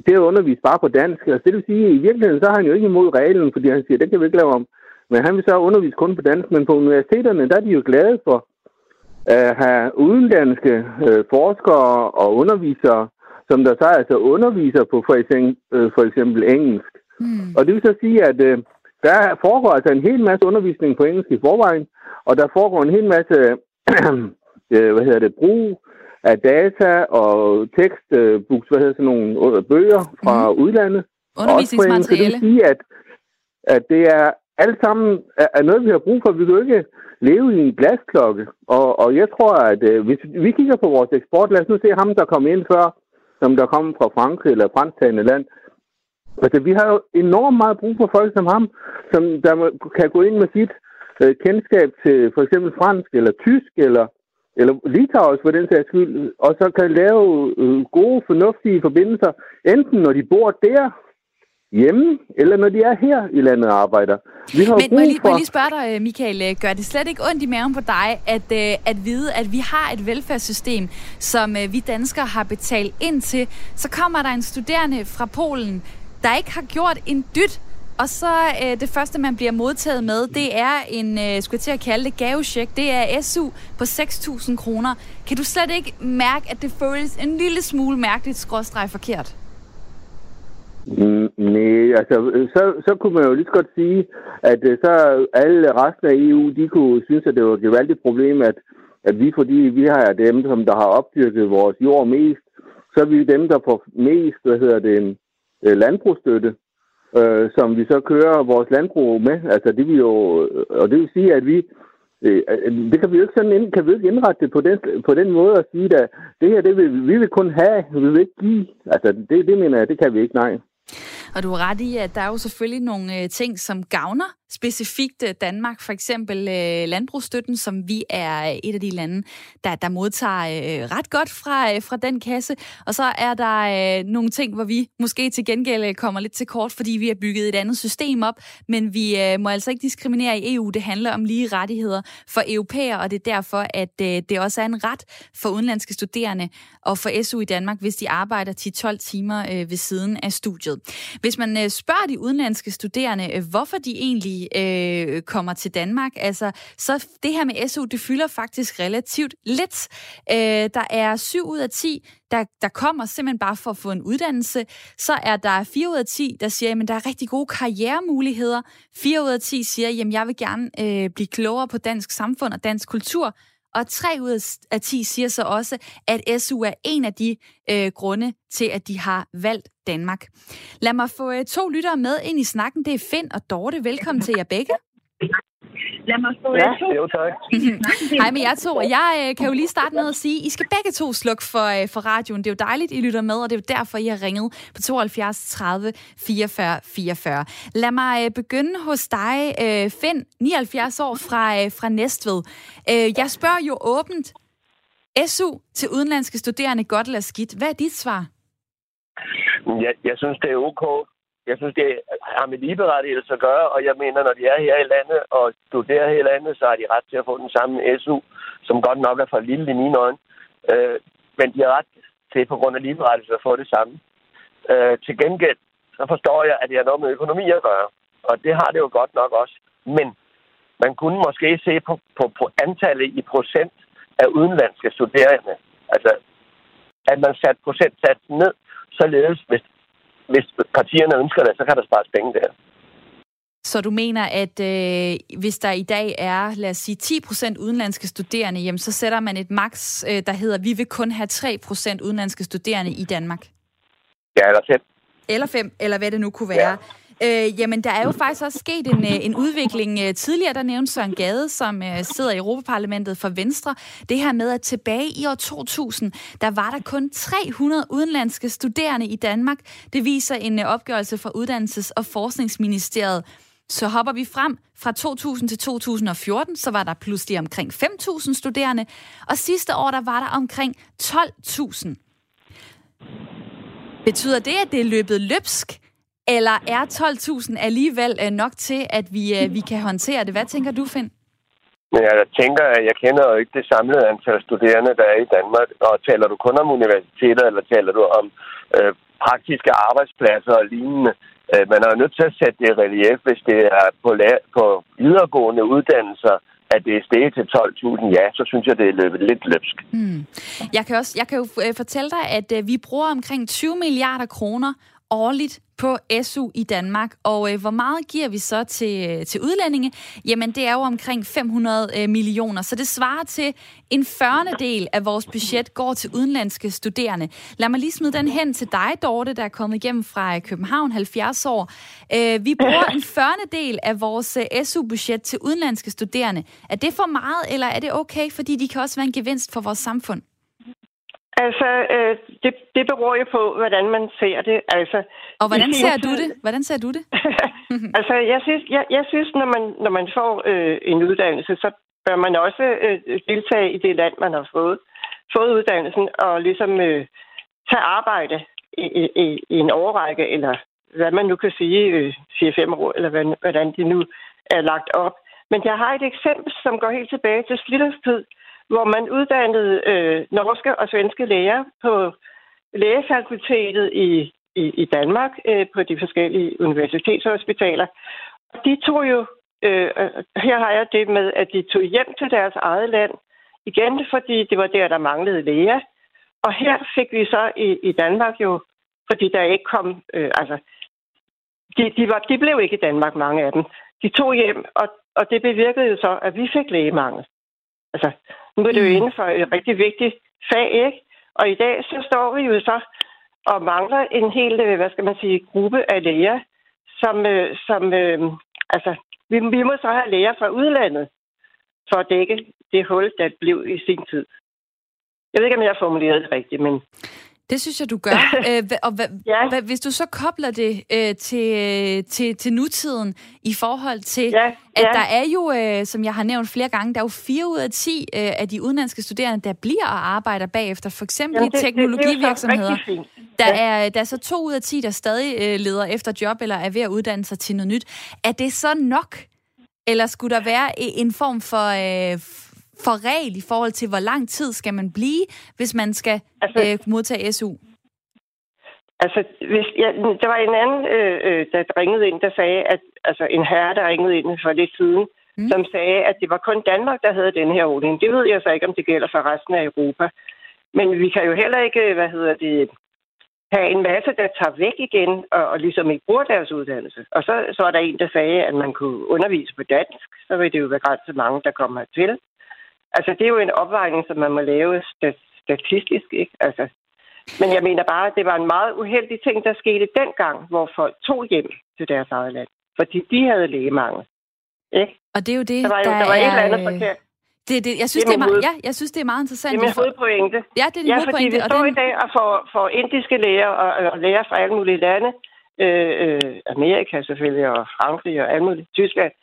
det at undervise bare på dansk, altså det vil sige, at i virkeligheden så har han jo ikke imod reglen, fordi han siger, at det kan vi ikke lave om. Men han vil så undervise kun på dansk, men på universiteterne, der er de jo glade for, at have udenlandske øh, forskere og undervisere, som der så altså underviser på for eksempel, øh, for eksempel engelsk. Mm. Og det vil så sige, at øh, der foregår altså en hel masse undervisning på engelsk i forvejen, og der foregår en hel masse øh, hvad hedder det, brug af data og tekstbooks, hvad hedder sådan nogle øh, bøger fra mm. udlandet. Undervisningsmateriale. Det vil sige, at, at det er alt sammen er noget, vi har brug for. Vi kan jo ikke leve i en glasklokke. Og, og jeg tror, at øh, hvis vi kigger på vores eksport, lad os nu se ham, der kom ind før, som der kom fra Frankrig eller fransktalende land. Altså, vi har jo enormt meget brug for folk som ham, som der kan gå ind med sit øh, kendskab til for eksempel fransk eller tysk eller, eller litauisk for den sags skyld, og så kan lave øh, gode, fornuftige forbindelser, enten når de bor der, hjemme, eller når de er her i landet og arbejder. Vi har Men må jeg, lige, for... må jeg lige spørge dig, øh, Michael, øh, gør det slet ikke ondt i maven på dig, at, øh, at vide, at vi har et velfærdssystem, som vi danskere har betalt ind til, så kommer der en studerende fra Polen, der ikke har gjort en dyt og så øh, det første, man bliver modtaget med, det er en, øh, skulle jeg til at kalde det, gavecheck. Det er SU på 6.000 kroner. Kan du slet ikke mærke, at det føles en lille smule mærkeligt, skråstreg forkert? Mm, nej, altså, øh, så, så kunne man jo lige så godt sige, at øh, så alle resten af EU, de kunne synes, at det var et gevaldigt problem, at, at vi, fordi vi har dem, som der har opdyrket vores jord mest, så er vi dem, der får mest, hvad hedder det, øh, landbrugsstøtte, øh, som vi så kører vores landbrug med. Altså, det vil jo, og det vil sige, at vi, øh, det kan vi jo ikke sådan ind, kan vi ikke indrette det på den, på den måde at sige, at det her, det vil, vi vil kun have, vi vil ikke give. Altså, det, det mener jeg, det kan vi ikke, nej. Og du har ret i, at der er jo selvfølgelig nogle øh, ting, som gavner specifikt øh, Danmark. For eksempel øh, landbrugsstøtten, som vi er øh, et af de lande, der, der modtager øh, ret godt fra, fra den kasse. Og så er der nogle ting, hvor vi måske til gengæld kommer lidt til kort, fordi vi har bygget et andet system op. Men vi må altså ikke diskriminere i EU. Det handler om lige rettigheder for europæer, og det er derfor, at det også er en ret for udenlandske studerende og for SU i Danmark, hvis de arbejder 10-12 timer ved siden af studiet. Hvis man øh, spørger de udenlandske studerende, øh, hvorfor de egentlig øh, kommer til Danmark, altså, så det her med SU, det fylder faktisk relativt lidt. Øh, der er 7 ud af 10, der, der kommer simpelthen bare for at få en uddannelse. Så er der 4 ud af 10, der siger, at der er rigtig gode karrieremuligheder. 4 ud af 10 siger, at jeg vil gerne øh, blive klogere på dansk samfund og dansk kultur. Og 3 ud af 10 siger så også, at SU er en af de øh, grunde til, at de har valgt Danmark. Lad mig få øh, to lyttere med ind i snakken. Det er Finn og Dorte. Velkommen til jer begge. Lad mig få ja, to. Jo, tak. Hej med jer to. Jeg øh, kan jo lige starte med at sige, I skal begge to slukke for, øh, for radioen. Det er jo dejligt, I lytter med, og det er jo derfor, I har ringet på 72 30 44 44. Lad mig øh, begynde hos dig, øh, Finn, 79 år fra, øh, fra Næstved. Øh, jeg spørger jo åbent, SU til udenlandske studerende godt eller skidt. Hvad er dit svar? Jeg, jeg synes, det er ok jeg synes, det har med ligeberettigelse at gøre, og jeg mener, når de er her i landet og studerer her i landet, så har de ret til at få den samme SU, som godt nok er for lille i mine øjne. Øh, men de har ret til på grund af ligeberettigelse at få det samme. Øh, til gengæld, så forstår jeg, at det har noget med økonomi at gøre. Og det har det jo godt nok også. Men man kunne måske se på, på, på antallet i procent af udenlandske studerende. Altså, at man satte procentsatsen ned, således hvis hvis partierne ønsker det, så kan der spares penge der. Så du mener, at øh, hvis der i dag er, lad os sige, 10% udenlandske studerende, jamen, så sætter man et max, øh, der hedder, vi vil kun have 3% udenlandske studerende i Danmark? Ja, eller 5. Eller 5, eller hvad det nu kunne være. Ja. Øh, jamen, der er jo faktisk også sket en, øh, en udvikling. Øh, tidligere der nævnte Søren Gade, som øh, sidder i Europaparlamentet for Venstre, det her med, at tilbage i år 2000, der var der kun 300 udenlandske studerende i Danmark. Det viser en øh, opgørelse fra Uddannelses- og Forskningsministeriet. Så hopper vi frem fra 2000 til 2014, så var der pludselig omkring 5.000 studerende, og sidste år der var der omkring 12.000. Betyder det, at det er løbet løbsk? Eller er 12.000 alligevel øh, nok til, at vi, øh, vi kan håndtere det? Hvad tænker du, Finn? Men jeg tænker, at jeg kender jo ikke det samlede antal studerende, der er i Danmark. Og taler du kun om universiteter, eller taler du om øh, praktiske arbejdspladser og lignende? Øh, man er jo nødt til at sætte det i relief, hvis det er på, på videregående uddannelser, at det er steget til 12.000, ja, så synes jeg, det er løbet lidt løbsk. Mm. Jeg, kan også, jeg kan jo øh, fortælle dig, at vi bruger omkring 20 milliarder kroner årligt på SU i Danmark. Og øh, hvor meget giver vi så til, øh, til udlændinge? Jamen, det er jo omkring 500 øh, millioner, så det svarer til en 40. del af vores budget går til udenlandske studerende. Lad mig lige smide den hen til dig, Dorte, der er kommet igennem fra øh, København, 70 år. Øh, vi bruger en 40. del af vores øh, SU-budget til udenlandske studerende. Er det for meget, eller er det okay, fordi de kan også være en gevinst for vores samfund? Altså, øh, det, det beror jo på, hvordan man ser det. Altså, og hvordan ser du det? Hvordan ser du det? altså, jeg synes, jeg, jeg synes når, man, når man får øh, en uddannelse, så bør man også øh, deltage i det land, man har fået, fået uddannelsen, og ligesom øh, tage arbejde i, i, i en overrække, eller hvad man nu kan sige, øh, 4-5 år, eller hvad, hvordan det nu er lagt op. Men jeg har et eksempel, som går helt tilbage til Slitters tid, hvor man uddannede øh, norske og svenske læger på lægefakultetet i, i, i Danmark øh, på de forskellige universitetshospitaler. De tog jo, øh, her har jeg det med, at de tog hjem til deres eget land, igen fordi det var der, der manglede læger. Og her fik vi så i, i Danmark jo, fordi der ikke kom, øh, altså, de, de, var, de blev ikke i Danmark, mange af dem. De tog hjem, og, og det bevirkede jo så, at vi fik lægemangel. Altså, nu er det jo mm. inden for et rigtig vigtigt fag, ikke? Og i dag så står vi jo så og mangler en hel, øh, hvad skal man sige, gruppe af læger, som, øh, som øh, altså, vi, vi må så have læger fra udlandet for at dække det hul, der blev i sin tid. Jeg ved ikke, om jeg har formuleret det rigtigt, men det synes jeg, du gør. Æ, og hva, ja. hva, hvis du så kobler det øh, til, til, til nutiden i forhold til, ja. at ja. der er jo, øh, som jeg har nævnt flere gange, der er jo fire ud af ti øh, af de udenlandske studerende, der bliver og arbejder bagefter, for eksempel Jamen, det, i teknologivirksomheder. Det, det er der, ja. er, der er så to ud af ti, der stadig øh, leder efter job eller er ved at uddanne sig til noget nyt. Er det så nok? Eller skulle der være en form for... Øh, for regel i forhold til, hvor lang tid skal man blive, hvis man skal altså, øh, modtage SU? Altså, hvis, ja, der var en anden, øh, øh, der ringede ind, der sagde, at altså en herre, der ringede ind for lidt siden, mm. som sagde, at det var kun Danmark, der havde den her ordning. Det ved jeg så ikke, om det gælder for resten af Europa. Men vi kan jo heller ikke, hvad hedder det, have en masse, der tager væk igen og, og ligesom ikke bruger deres uddannelse. Og så, så var der en, der sagde, at man kunne undervise på dansk. Så vil det jo være grænset mange, der kommer til. Altså, det er jo en opvejning, som man må lave statistisk, ikke? Altså, men jeg mener bare, at det var en meget uheldig ting, der skete dengang, hvor folk tog hjem til deres eget land. Fordi de havde lægemangel. Ikke? Og det er jo det, der, var jo, der, der var er... et eller andet forkert. Det, det, jeg, synes, det, er det er meget, ja, jeg synes, det er meget interessant. Det er min hovedpointe. Ja, det er din ja, fordi vi står den... i dag og får, får indiske læger og, og læger fra alle mulige lande, øh, øh, Amerika selvfølgelig, og Frankrig og alle mulige, Tyskland,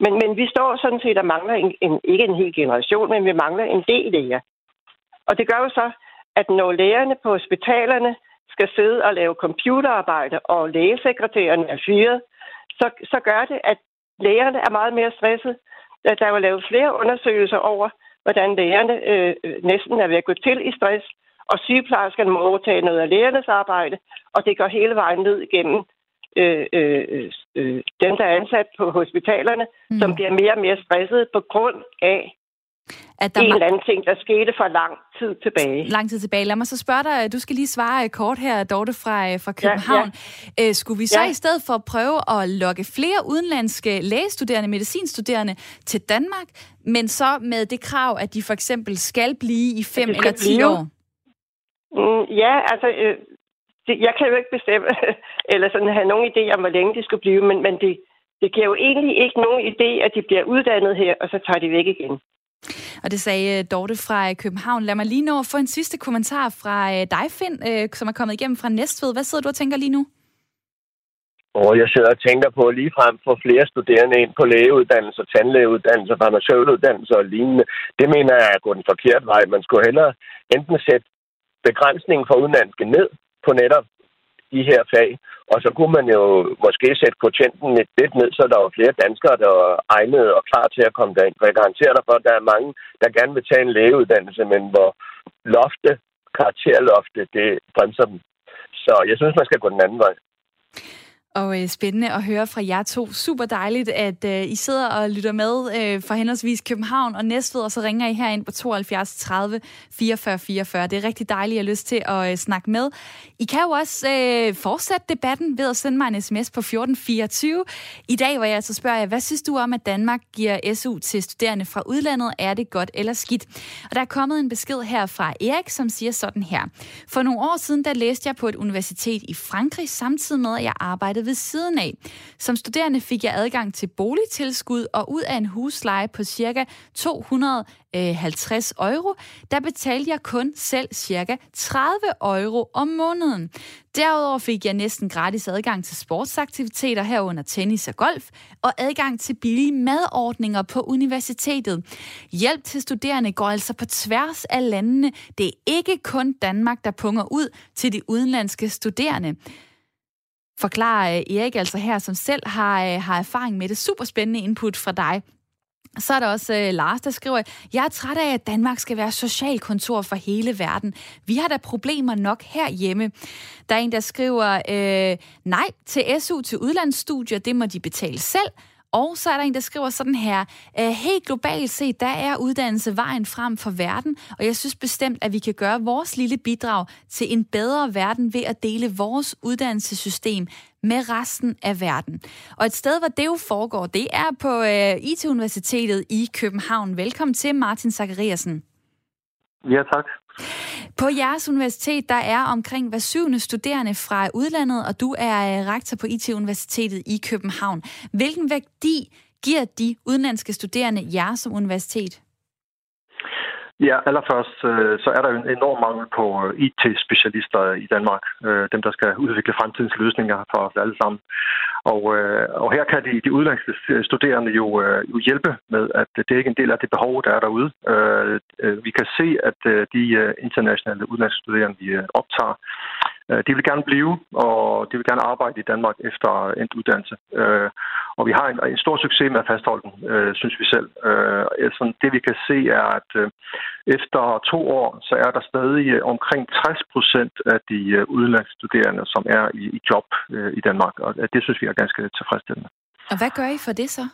men, men vi står sådan set og mangler en, en, ikke en hel generation, men vi mangler en del læger. Og det gør jo så, at når lægerne på hospitalerne skal sidde og lave computerarbejde, og lægesekretæren er fyret, så, så gør det, at lægerne er meget mere stresset. Der er jo lavet flere undersøgelser over, hvordan lægerne øh, øh, næsten er ved at gå til i stress, og sygeplejerskerne må overtage noget af lægernes arbejde, og det går hele vejen ned igennem øh, øh, øh, dem, der er ansat på hospitalerne, mm. som bliver mere og mere stresset på grund af at der en eller anden ting, der skete for lang tid tilbage. Lang tid tilbage. Lad mig så spørge dig, du skal lige svare kort her, Dorte fra, fra København. Ja, ja. skulle vi så ja. i stedet for prøve at lokke flere udenlandske lægestuderende, medicinstuderende til Danmark, men så med det krav, at de for eksempel skal blive i fem eller ti år? Mm, ja, altså, øh, det, jeg kan jo ikke bestemme, eller sådan have nogen idé om, hvor længe de skal blive, men, men det, det giver jo egentlig ikke nogen idé, at de bliver uddannet her, og så tager de væk igen. Og det sagde øh, Dorte fra øh, København. Lad mig lige nå at få en sidste kommentar fra øh, dig, Finn, som er kommet igennem fra Næstved. Hvad sidder du og tænker lige nu? Og jeg sidder og tænker på lige frem for flere studerende ind på lægeuddannelser, tandlægeuddannelser, farmaceutuddannelser og lignende. Det mener jeg er gået den forkerte vej. Man skulle hellere enten sætte begrænsningen for udenlandske ned, på netop de her fag. Og så kunne man jo måske sætte kvotienten lidt ned, så der var flere danskere, der var egnede og klar til at komme derind. For jeg garanterer dig for, at der er mange, der gerne vil tage en lægeuddannelse, men hvor lofte, karakterlofte, det bremser dem. Så jeg synes, man skal gå den anden vej. Og øh, spændende at høre fra jer to. Super dejligt, at øh, I sidder og lytter med øh, fra henholdsvis København og Næstved, og så ringer I her ind på 72 30 44 44. Det er rigtig dejligt, at I har lyst til at øh, snakke med. I kan jo også øh, fortsætte debatten ved at sende mig en sms på 1424. I dag, hvor jeg altså spørger jer, hvad synes du om, at Danmark giver SU til studerende fra udlandet? Er det godt eller skidt? Og der er kommet en besked her fra Erik, som siger sådan her. For nogle år siden, der læste jeg på et universitet i Frankrig, samtidig med, at jeg arbejdede ved siden af. Som studerende fik jeg adgang til boligtilskud, og ud af en husleje på ca. 250 euro, der betalte jeg kun selv ca. 30 euro om måneden. Derudover fik jeg næsten gratis adgang til sportsaktiviteter herunder tennis og golf, og adgang til billige madordninger på universitetet. Hjælp til studerende går altså på tværs af landene. Det er ikke kun Danmark, der punger ud til de udenlandske studerende forklarer øh, Erik altså her, som selv har, øh, har erfaring med det. Super spændende input fra dig. Så er der også øh, Lars, der skriver, jeg er træt af, at Danmark skal være socialkontor for hele verden. Vi har da problemer nok herhjemme. Der er en, der skriver, øh, nej til SU til udlandsstudier, det må de betale selv. Og så er der en, der skriver sådan her, øh, helt globalt set, der er uddannelse vejen frem for verden, og jeg synes bestemt, at vi kan gøre vores lille bidrag til en bedre verden ved at dele vores uddannelsessystem med resten af verden. Og et sted, hvor det jo foregår, det er på øh, IT-universitetet i København. Velkommen til, Martin Zachariasen. Ja, tak. På jeres universitet, der er omkring hver syvende studerende fra udlandet, og du er øh, rektor på IT-universitetet i København. Hvilken værdi giver de udenlandske studerende jer som universitet? Ja, allerførst øh, så er der jo en enorm mangel på øh, IT-specialister i Danmark. Dem, der skal udvikle fremtidens løsninger for os alle sammen. Og, øh, og her kan de, de udenlandske studerende jo, øh, jo hjælpe med, at det er ikke en del af det behov, der er derude. Øh, vi kan se, at de internationale udenlandske studerende, vi optager, Øh, de vil gerne blive, og de vil gerne arbejde i Danmark efter endt uddannelse. Øh, og vi har en, en stor succes med at fastholde dem, øh, synes vi selv. Altså, det vi kan se er, at efter to år, så er der stadig omkring 60 procent af de udenlandske studerende, som er i, i job i Danmark. Og det synes vi er ganske tilfredsstillende. Og hvad gør I for det så?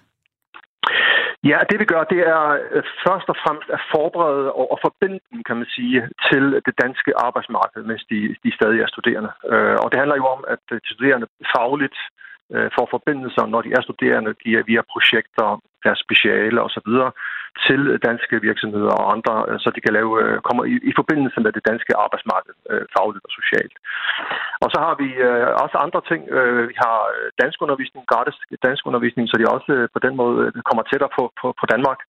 Ja, det vi gør, det er øh, først og fremmest at forberede og forbinde dem, kan man sige, til det danske arbejdsmarked, mens de, de stadig er studerende. Øh, og det handler jo om, at studerende fagligt øh, får forbindelser, når de er studerende, via projekter, deres speciale osv., til danske virksomheder og andre, øh, så de kan lave, øh, kommer i, i forbindelse med det danske arbejdsmarked, øh, fagligt og socialt. Og så har vi også andre ting. Vi har dansk undervisning, gratis dansk undervisning, så de også på den måde kommer tættere på, på, på Danmark.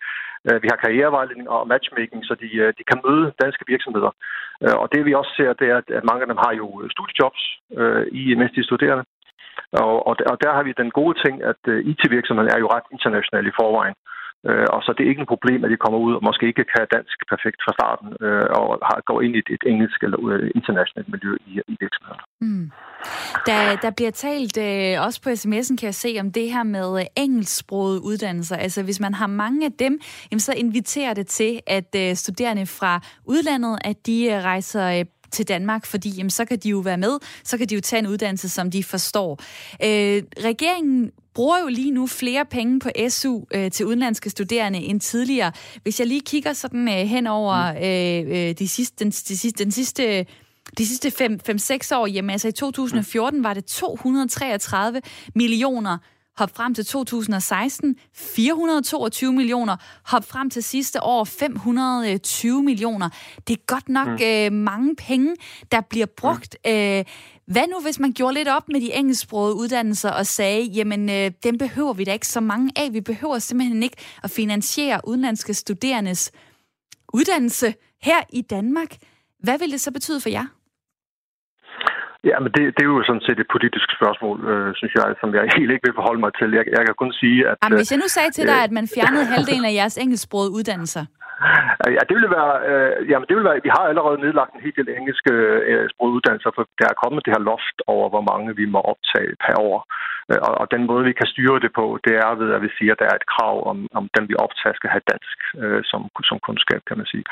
Vi har karrierevejledning og matchmaking, så de, de kan møde danske virksomheder. Og det vi også ser, det er, at mange af dem har jo studiejobs, i, mens de er studerende. Og, og, og der har vi den gode ting, at øh, IT-virksomheden er jo ret international i forvejen. Øh, og så det er ikke et problem, at de kommer ud og måske ikke kan dansk perfekt fra starten, øh, og har, går ind i et, et engelsk eller øh, internationalt miljø i, i virksomheden. Mm. Der, der bliver talt øh, også på sms'en, kan jeg se, om det her med øh, engelsksprogede uddannelser. Altså hvis man har mange af dem, jamen, så inviterer det til, at øh, studerende fra udlandet, at de øh, rejser øh, til Danmark, fordi jamen, så kan de jo være med, så kan de jo tage en uddannelse, som de forstår. Øh, regeringen bruger jo lige nu flere penge på SU øh, til udenlandske studerende end tidligere. Hvis jeg lige kigger sådan øh, hen over mm. øh, øh, de sidste, den, de sidste, den sidste de sidste 5-6 år, jamen altså i 2014 var det 233 millioner hop frem til 2016, 422 millioner, hop frem til sidste år, 520 millioner. Det er godt nok mm. øh, mange penge, der bliver brugt. Mm. Øh, hvad nu, hvis man gjorde lidt op med de engelsksprogede uddannelser og sagde, jamen, øh, dem behøver vi da ikke så mange af. Vi behøver simpelthen ikke at finansiere udenlandske studerendes uddannelse her i Danmark. Hvad vil det så betyde for jer? Ja, men det, det er jo sådan set et politisk spørgsmål, øh, synes jeg, som jeg helt ikke vil forholde mig til. Jeg, jeg kan kun sige, at... Jamen, hvis jeg nu sagde til dig, øh, at man fjernede halvdelen af jeres engelsksprogede uddannelser, Ja, det ville være, øh, jamen det ville være, vi har allerede nedlagt en hel del engelske øh, sproguddannelser, for der er kommet det her loft over, hvor mange vi må optage per år. Øh, og, og den måde, vi kan styre det på, det er ved, at vi siger, at der er et krav om, om den, vi optager, skal have dansk øh, som, som kundskab, kan man sige.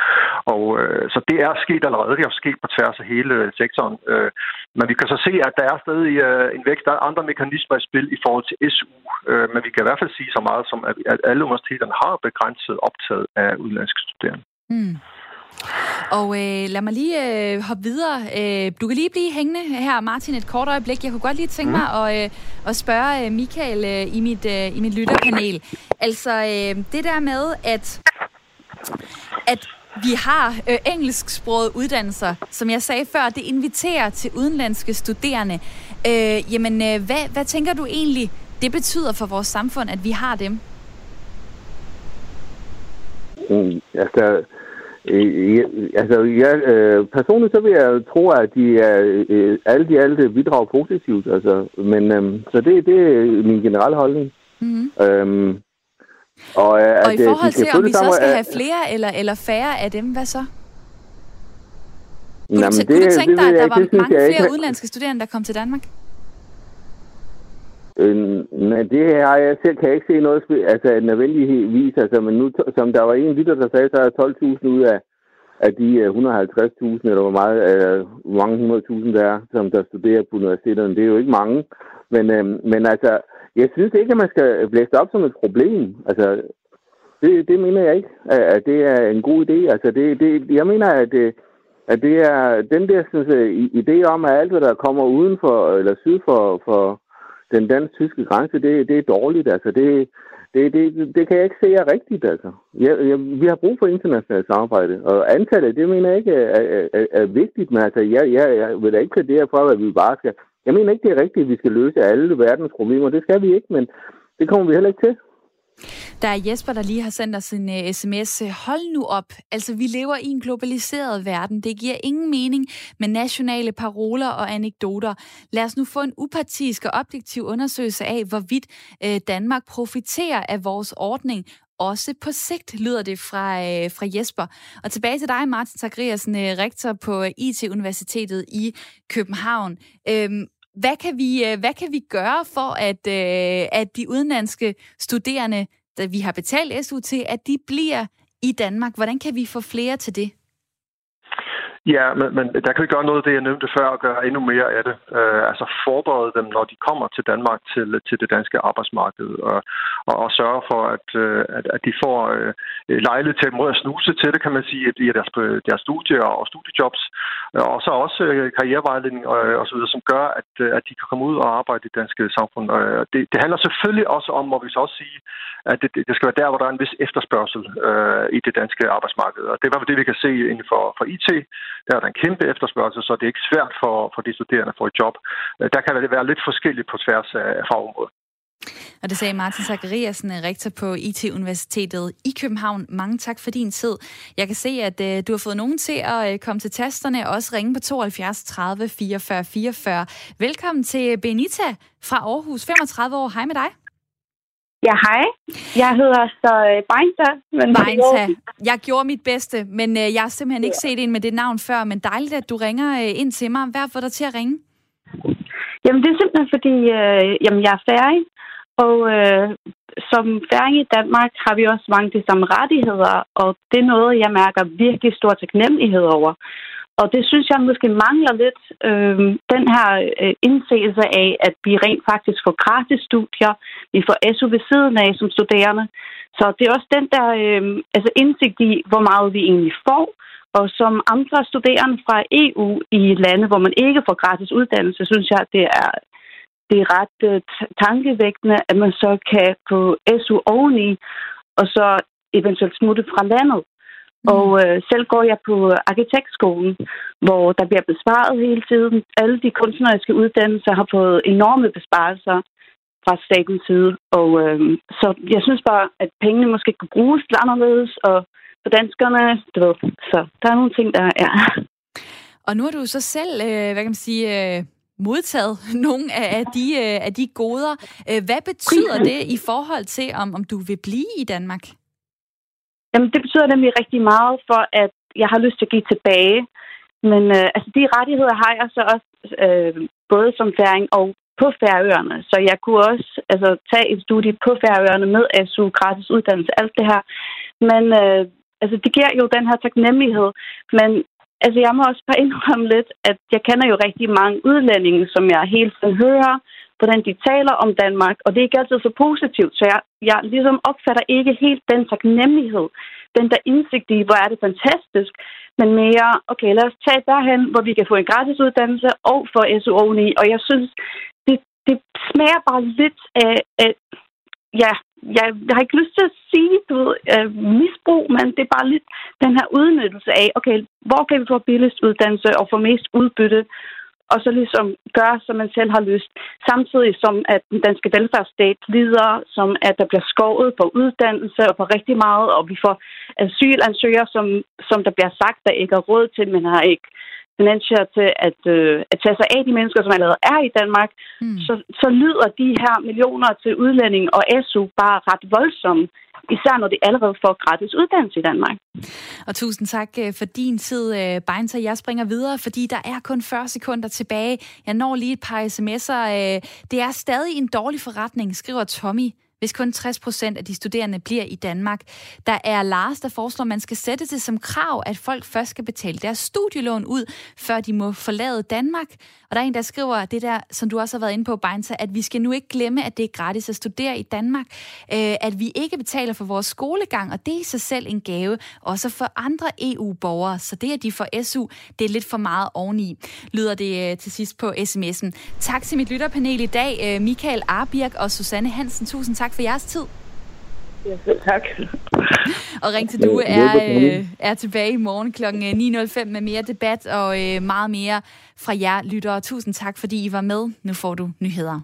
Og øh, så det er sket allerede. Det er sket på tværs af hele sektoren. Øh, men vi kan så se, at der er stadig øh, en vækst. Der er andre mekanismer i spil i forhold til SU. Øh, men vi kan i hvert fald sige så meget som, at, at alle universiteterne har begrænset optaget af udenlandske studerende. Mm. Og øh, lad mig lige øh, hoppe videre. Øh, du kan lige blive hængende her, Martin, et kort øjeblik. Jeg kunne godt lige tænke mig at, øh, at spørge øh, Michael øh, i, mit, øh, i mit lytterpanel. Altså, øh, det der med, at, at vi har øh, engelsksprogede uddannelser, som jeg sagde før, det inviterer til udenlandske studerende. Øh, jamen, øh, hvad, hvad tænker du egentlig, det betyder for vores samfund, at vi har dem? Mm, altså, Øh, altså, ja, øh, personligt så vil jeg tro, at de er øh, alle de alle bidrager positivt. Altså, men øh, så det, det er min generelle holdning. Mm-hmm. Øhm, og, øh, og i forhold til, om vi så skal have flere eller, eller færre af dem, hvad så? Kunne, Jamen, du, det, kunne du tænke dig, at der var mange flere ikke... udenlandske studerende, der kom til Danmark? Øh, det her, jeg selv kan jeg ikke se noget altså nødvendigvis. Altså, men nu, som der var en lytter, der sagde, så er 12.000 ud af, af de øh, 150.000, eller hvor meget, øh, mange 100.000 der er, som der studerer på universiteterne. Det er jo ikke mange. Men, øh, men altså, jeg synes ikke, at man skal blæse op som et problem. Altså, det, det mener jeg ikke, at det er en god idé. Altså, det, det, jeg mener, at det, at det er den der synes idé om, at alt, hvad der kommer uden for, eller syd for, for, den dansk-tyske grænse, det, det er dårligt. Altså, det, det, det, det kan jeg ikke se er rigtigt. Altså. Jeg, jeg, vi har brug for internationalt samarbejde, og antallet, det mener jeg ikke er, er, er, er vigtigt, men altså, jeg, jeg, jeg vil da ikke plædere for, at vi bare skal... Jeg mener ikke, det er rigtigt, at vi skal løse alle verdens problemer. Det skal vi ikke, men det kommer vi heller ikke til. Der er Jesper, der lige har sendt os en uh, sms. Hold nu op. Altså, vi lever i en globaliseret verden. Det giver ingen mening med nationale paroler og anekdoter. Lad os nu få en upartisk og objektiv undersøgelse af, hvorvidt uh, Danmark profiterer af vores ordning, også på sigt, lyder det fra, øh, fra Jesper. Og tilbage til dig, Martin Zachariasen, øh, rektor på øh, IT-universitetet i København. Øhm, hvad kan vi, øh, hvad kan vi gøre for, at, øh, at de udenlandske studerende, Øh, vi har betalt SU til, at de bliver i Danmark? Hvordan kan vi få flere til det? Ja, men, men der kan vi gøre noget af det, jeg nævnte før, og gøre endnu mere af det. Øh, altså forberede dem, når de kommer til Danmark, til, til det danske arbejdsmarked, og, og, og sørge for, at, øh, at, at de får øh, lejlighed til at snuse til det, kan man sige, i deres, deres studier og studiejobs, og så også øh, karrierevejledning og, og så videre, som gør, at, at de kan komme ud og arbejde i det danske samfund. Øh, det, det handler selvfølgelig også om, må vi så også sige, at det, det skal være der, hvor der er en vis efterspørgsel øh, i det danske arbejdsmarked. Og det var det, vi kan se inden for, for IT, der er der en kæmpe efterspørgsel, så det er ikke svært for, for de studerende at få et job. Øh, der kan det være lidt forskelligt på tværs af fagområdet. Og det sagde Martin Zachariasen, øh, rektor på IT-universitetet i København. Mange tak for din tid. Jeg kan se, at øh, du har fået nogen til at komme til tasterne og også ringe på 72 30 44 44. Velkommen til Benita fra Aarhus, 35 år. Hej med dig. Ja, hej. Jeg hedder så uh, Beinta. Men Beinta. Jeg gjorde mit bedste, men uh, jeg har simpelthen ikke set en med det navn før, men dejligt, at du ringer uh, ind til mig. Hvad får dig til at ringe? Jamen, det er simpelthen fordi, uh, jamen, jeg er færdig, og uh, som færdig i Danmark har vi også mange de samme rettigheder, og det er noget, jeg mærker virkelig stor taknemmelighed over. Og det synes jeg måske mangler lidt, øh, den her øh, indseelse af, at vi rent faktisk får gratis studier, vi får SU ved siden af som studerende. Så det er også den der øh, altså indsigt i, hvor meget vi egentlig får, og som andre studerende fra EU i lande, hvor man ikke får gratis uddannelse, synes jeg, det er, det er ret øh, tankevækkende, at man så kan få SU oveni, og så eventuelt smutte fra landet. Mm. Og øh, selv går jeg på arkitektskolen, hvor der bliver besparet hele tiden. Alle de kunstneriske uddannelser har fået enorme besparelser fra statens side. Og øh, så jeg synes bare, at pengene måske kan bruges lidt anderledes, og for danskerne, du ved, så der er nogle ting, der er. Og nu har du så selv, øh, hvad kan man sige, øh, modtaget nogle af de, øh, af de goder. Øh, hvad betyder det i forhold til, om, om du vil blive i Danmark? Jamen, det betyder nemlig rigtig meget for, at jeg har lyst til at give tilbage. Men øh, altså, de rettigheder har jeg så også øh, både som færing og på Færøerne. Så jeg kunne også altså, tage et studie på Færøerne med SU, gratis uddannelse, alt det her. Men øh, altså, det giver jo den her taknemmelighed. Men altså, jeg må også bare indrømme lidt, at jeg kender jo rigtig mange udlændinge, som jeg hele tiden hører, hvordan de taler om Danmark, og det er ikke altid så positivt, så jeg, jeg ligesom opfatter ikke helt den taknemmelighed, den der indsigt i, hvor er det fantastisk, men mere, okay, lad os tage derhen, hvor vi kan få en gratis uddannelse og få SU oveni, og jeg synes, det, det smager bare lidt af, af ja, jeg, jeg har ikke lyst til at sige, du ved, øh, misbrug, men det er bare lidt den her udnyttelse af, okay, hvor kan vi få billigst uddannelse og få mest udbytte, og så ligesom gøre, som man selv har lyst. Samtidig som, at den danske velfærdsstat lider, som at der bliver skåret på uddannelse og på rigtig meget, og vi får asylansøgere, som, som der bliver sagt, der ikke er råd til, men har ikke finansieret til at, øh, at tage sig af de mennesker, som allerede er i Danmark, mm. så, så lyder de her millioner til udlænding og SU bare ret voldsomme især når de allerede får gratis uddannelse i Danmark. Og tusind tak øh, for din tid, øh, Beinter. Jeg springer videre, fordi der er kun 40 sekunder tilbage. Jeg når lige et par sms'er. Øh, det er stadig en dårlig forretning, skriver Tommy hvis kun 60 procent af de studerende bliver i Danmark. Der er Lars, der foreslår, at man skal sætte det som krav, at folk først skal betale deres studielån ud, før de må forlade Danmark. Og der er en, der skriver det der, som du også har været inde på, Beinsa, at vi skal nu ikke glemme, at det er gratis at studere i Danmark. Øh, at vi ikke betaler for vores skolegang, og det er i sig selv en gave, også for andre EU-borgere. Så det, at de får SU, det er lidt for meget oveni, lyder det øh, til sidst på sms'en. Tak til mit lytterpanel i dag, øh, Michael Arbirk og Susanne Hansen. Tusind tak for jeres tid. Ja, tak. og Ring til Du er, øh, er tilbage i morgen kl. 9.05 med mere debat og øh, meget mere fra jer lyttere. Tusind tak, fordi I var med. Nu får du nyheder.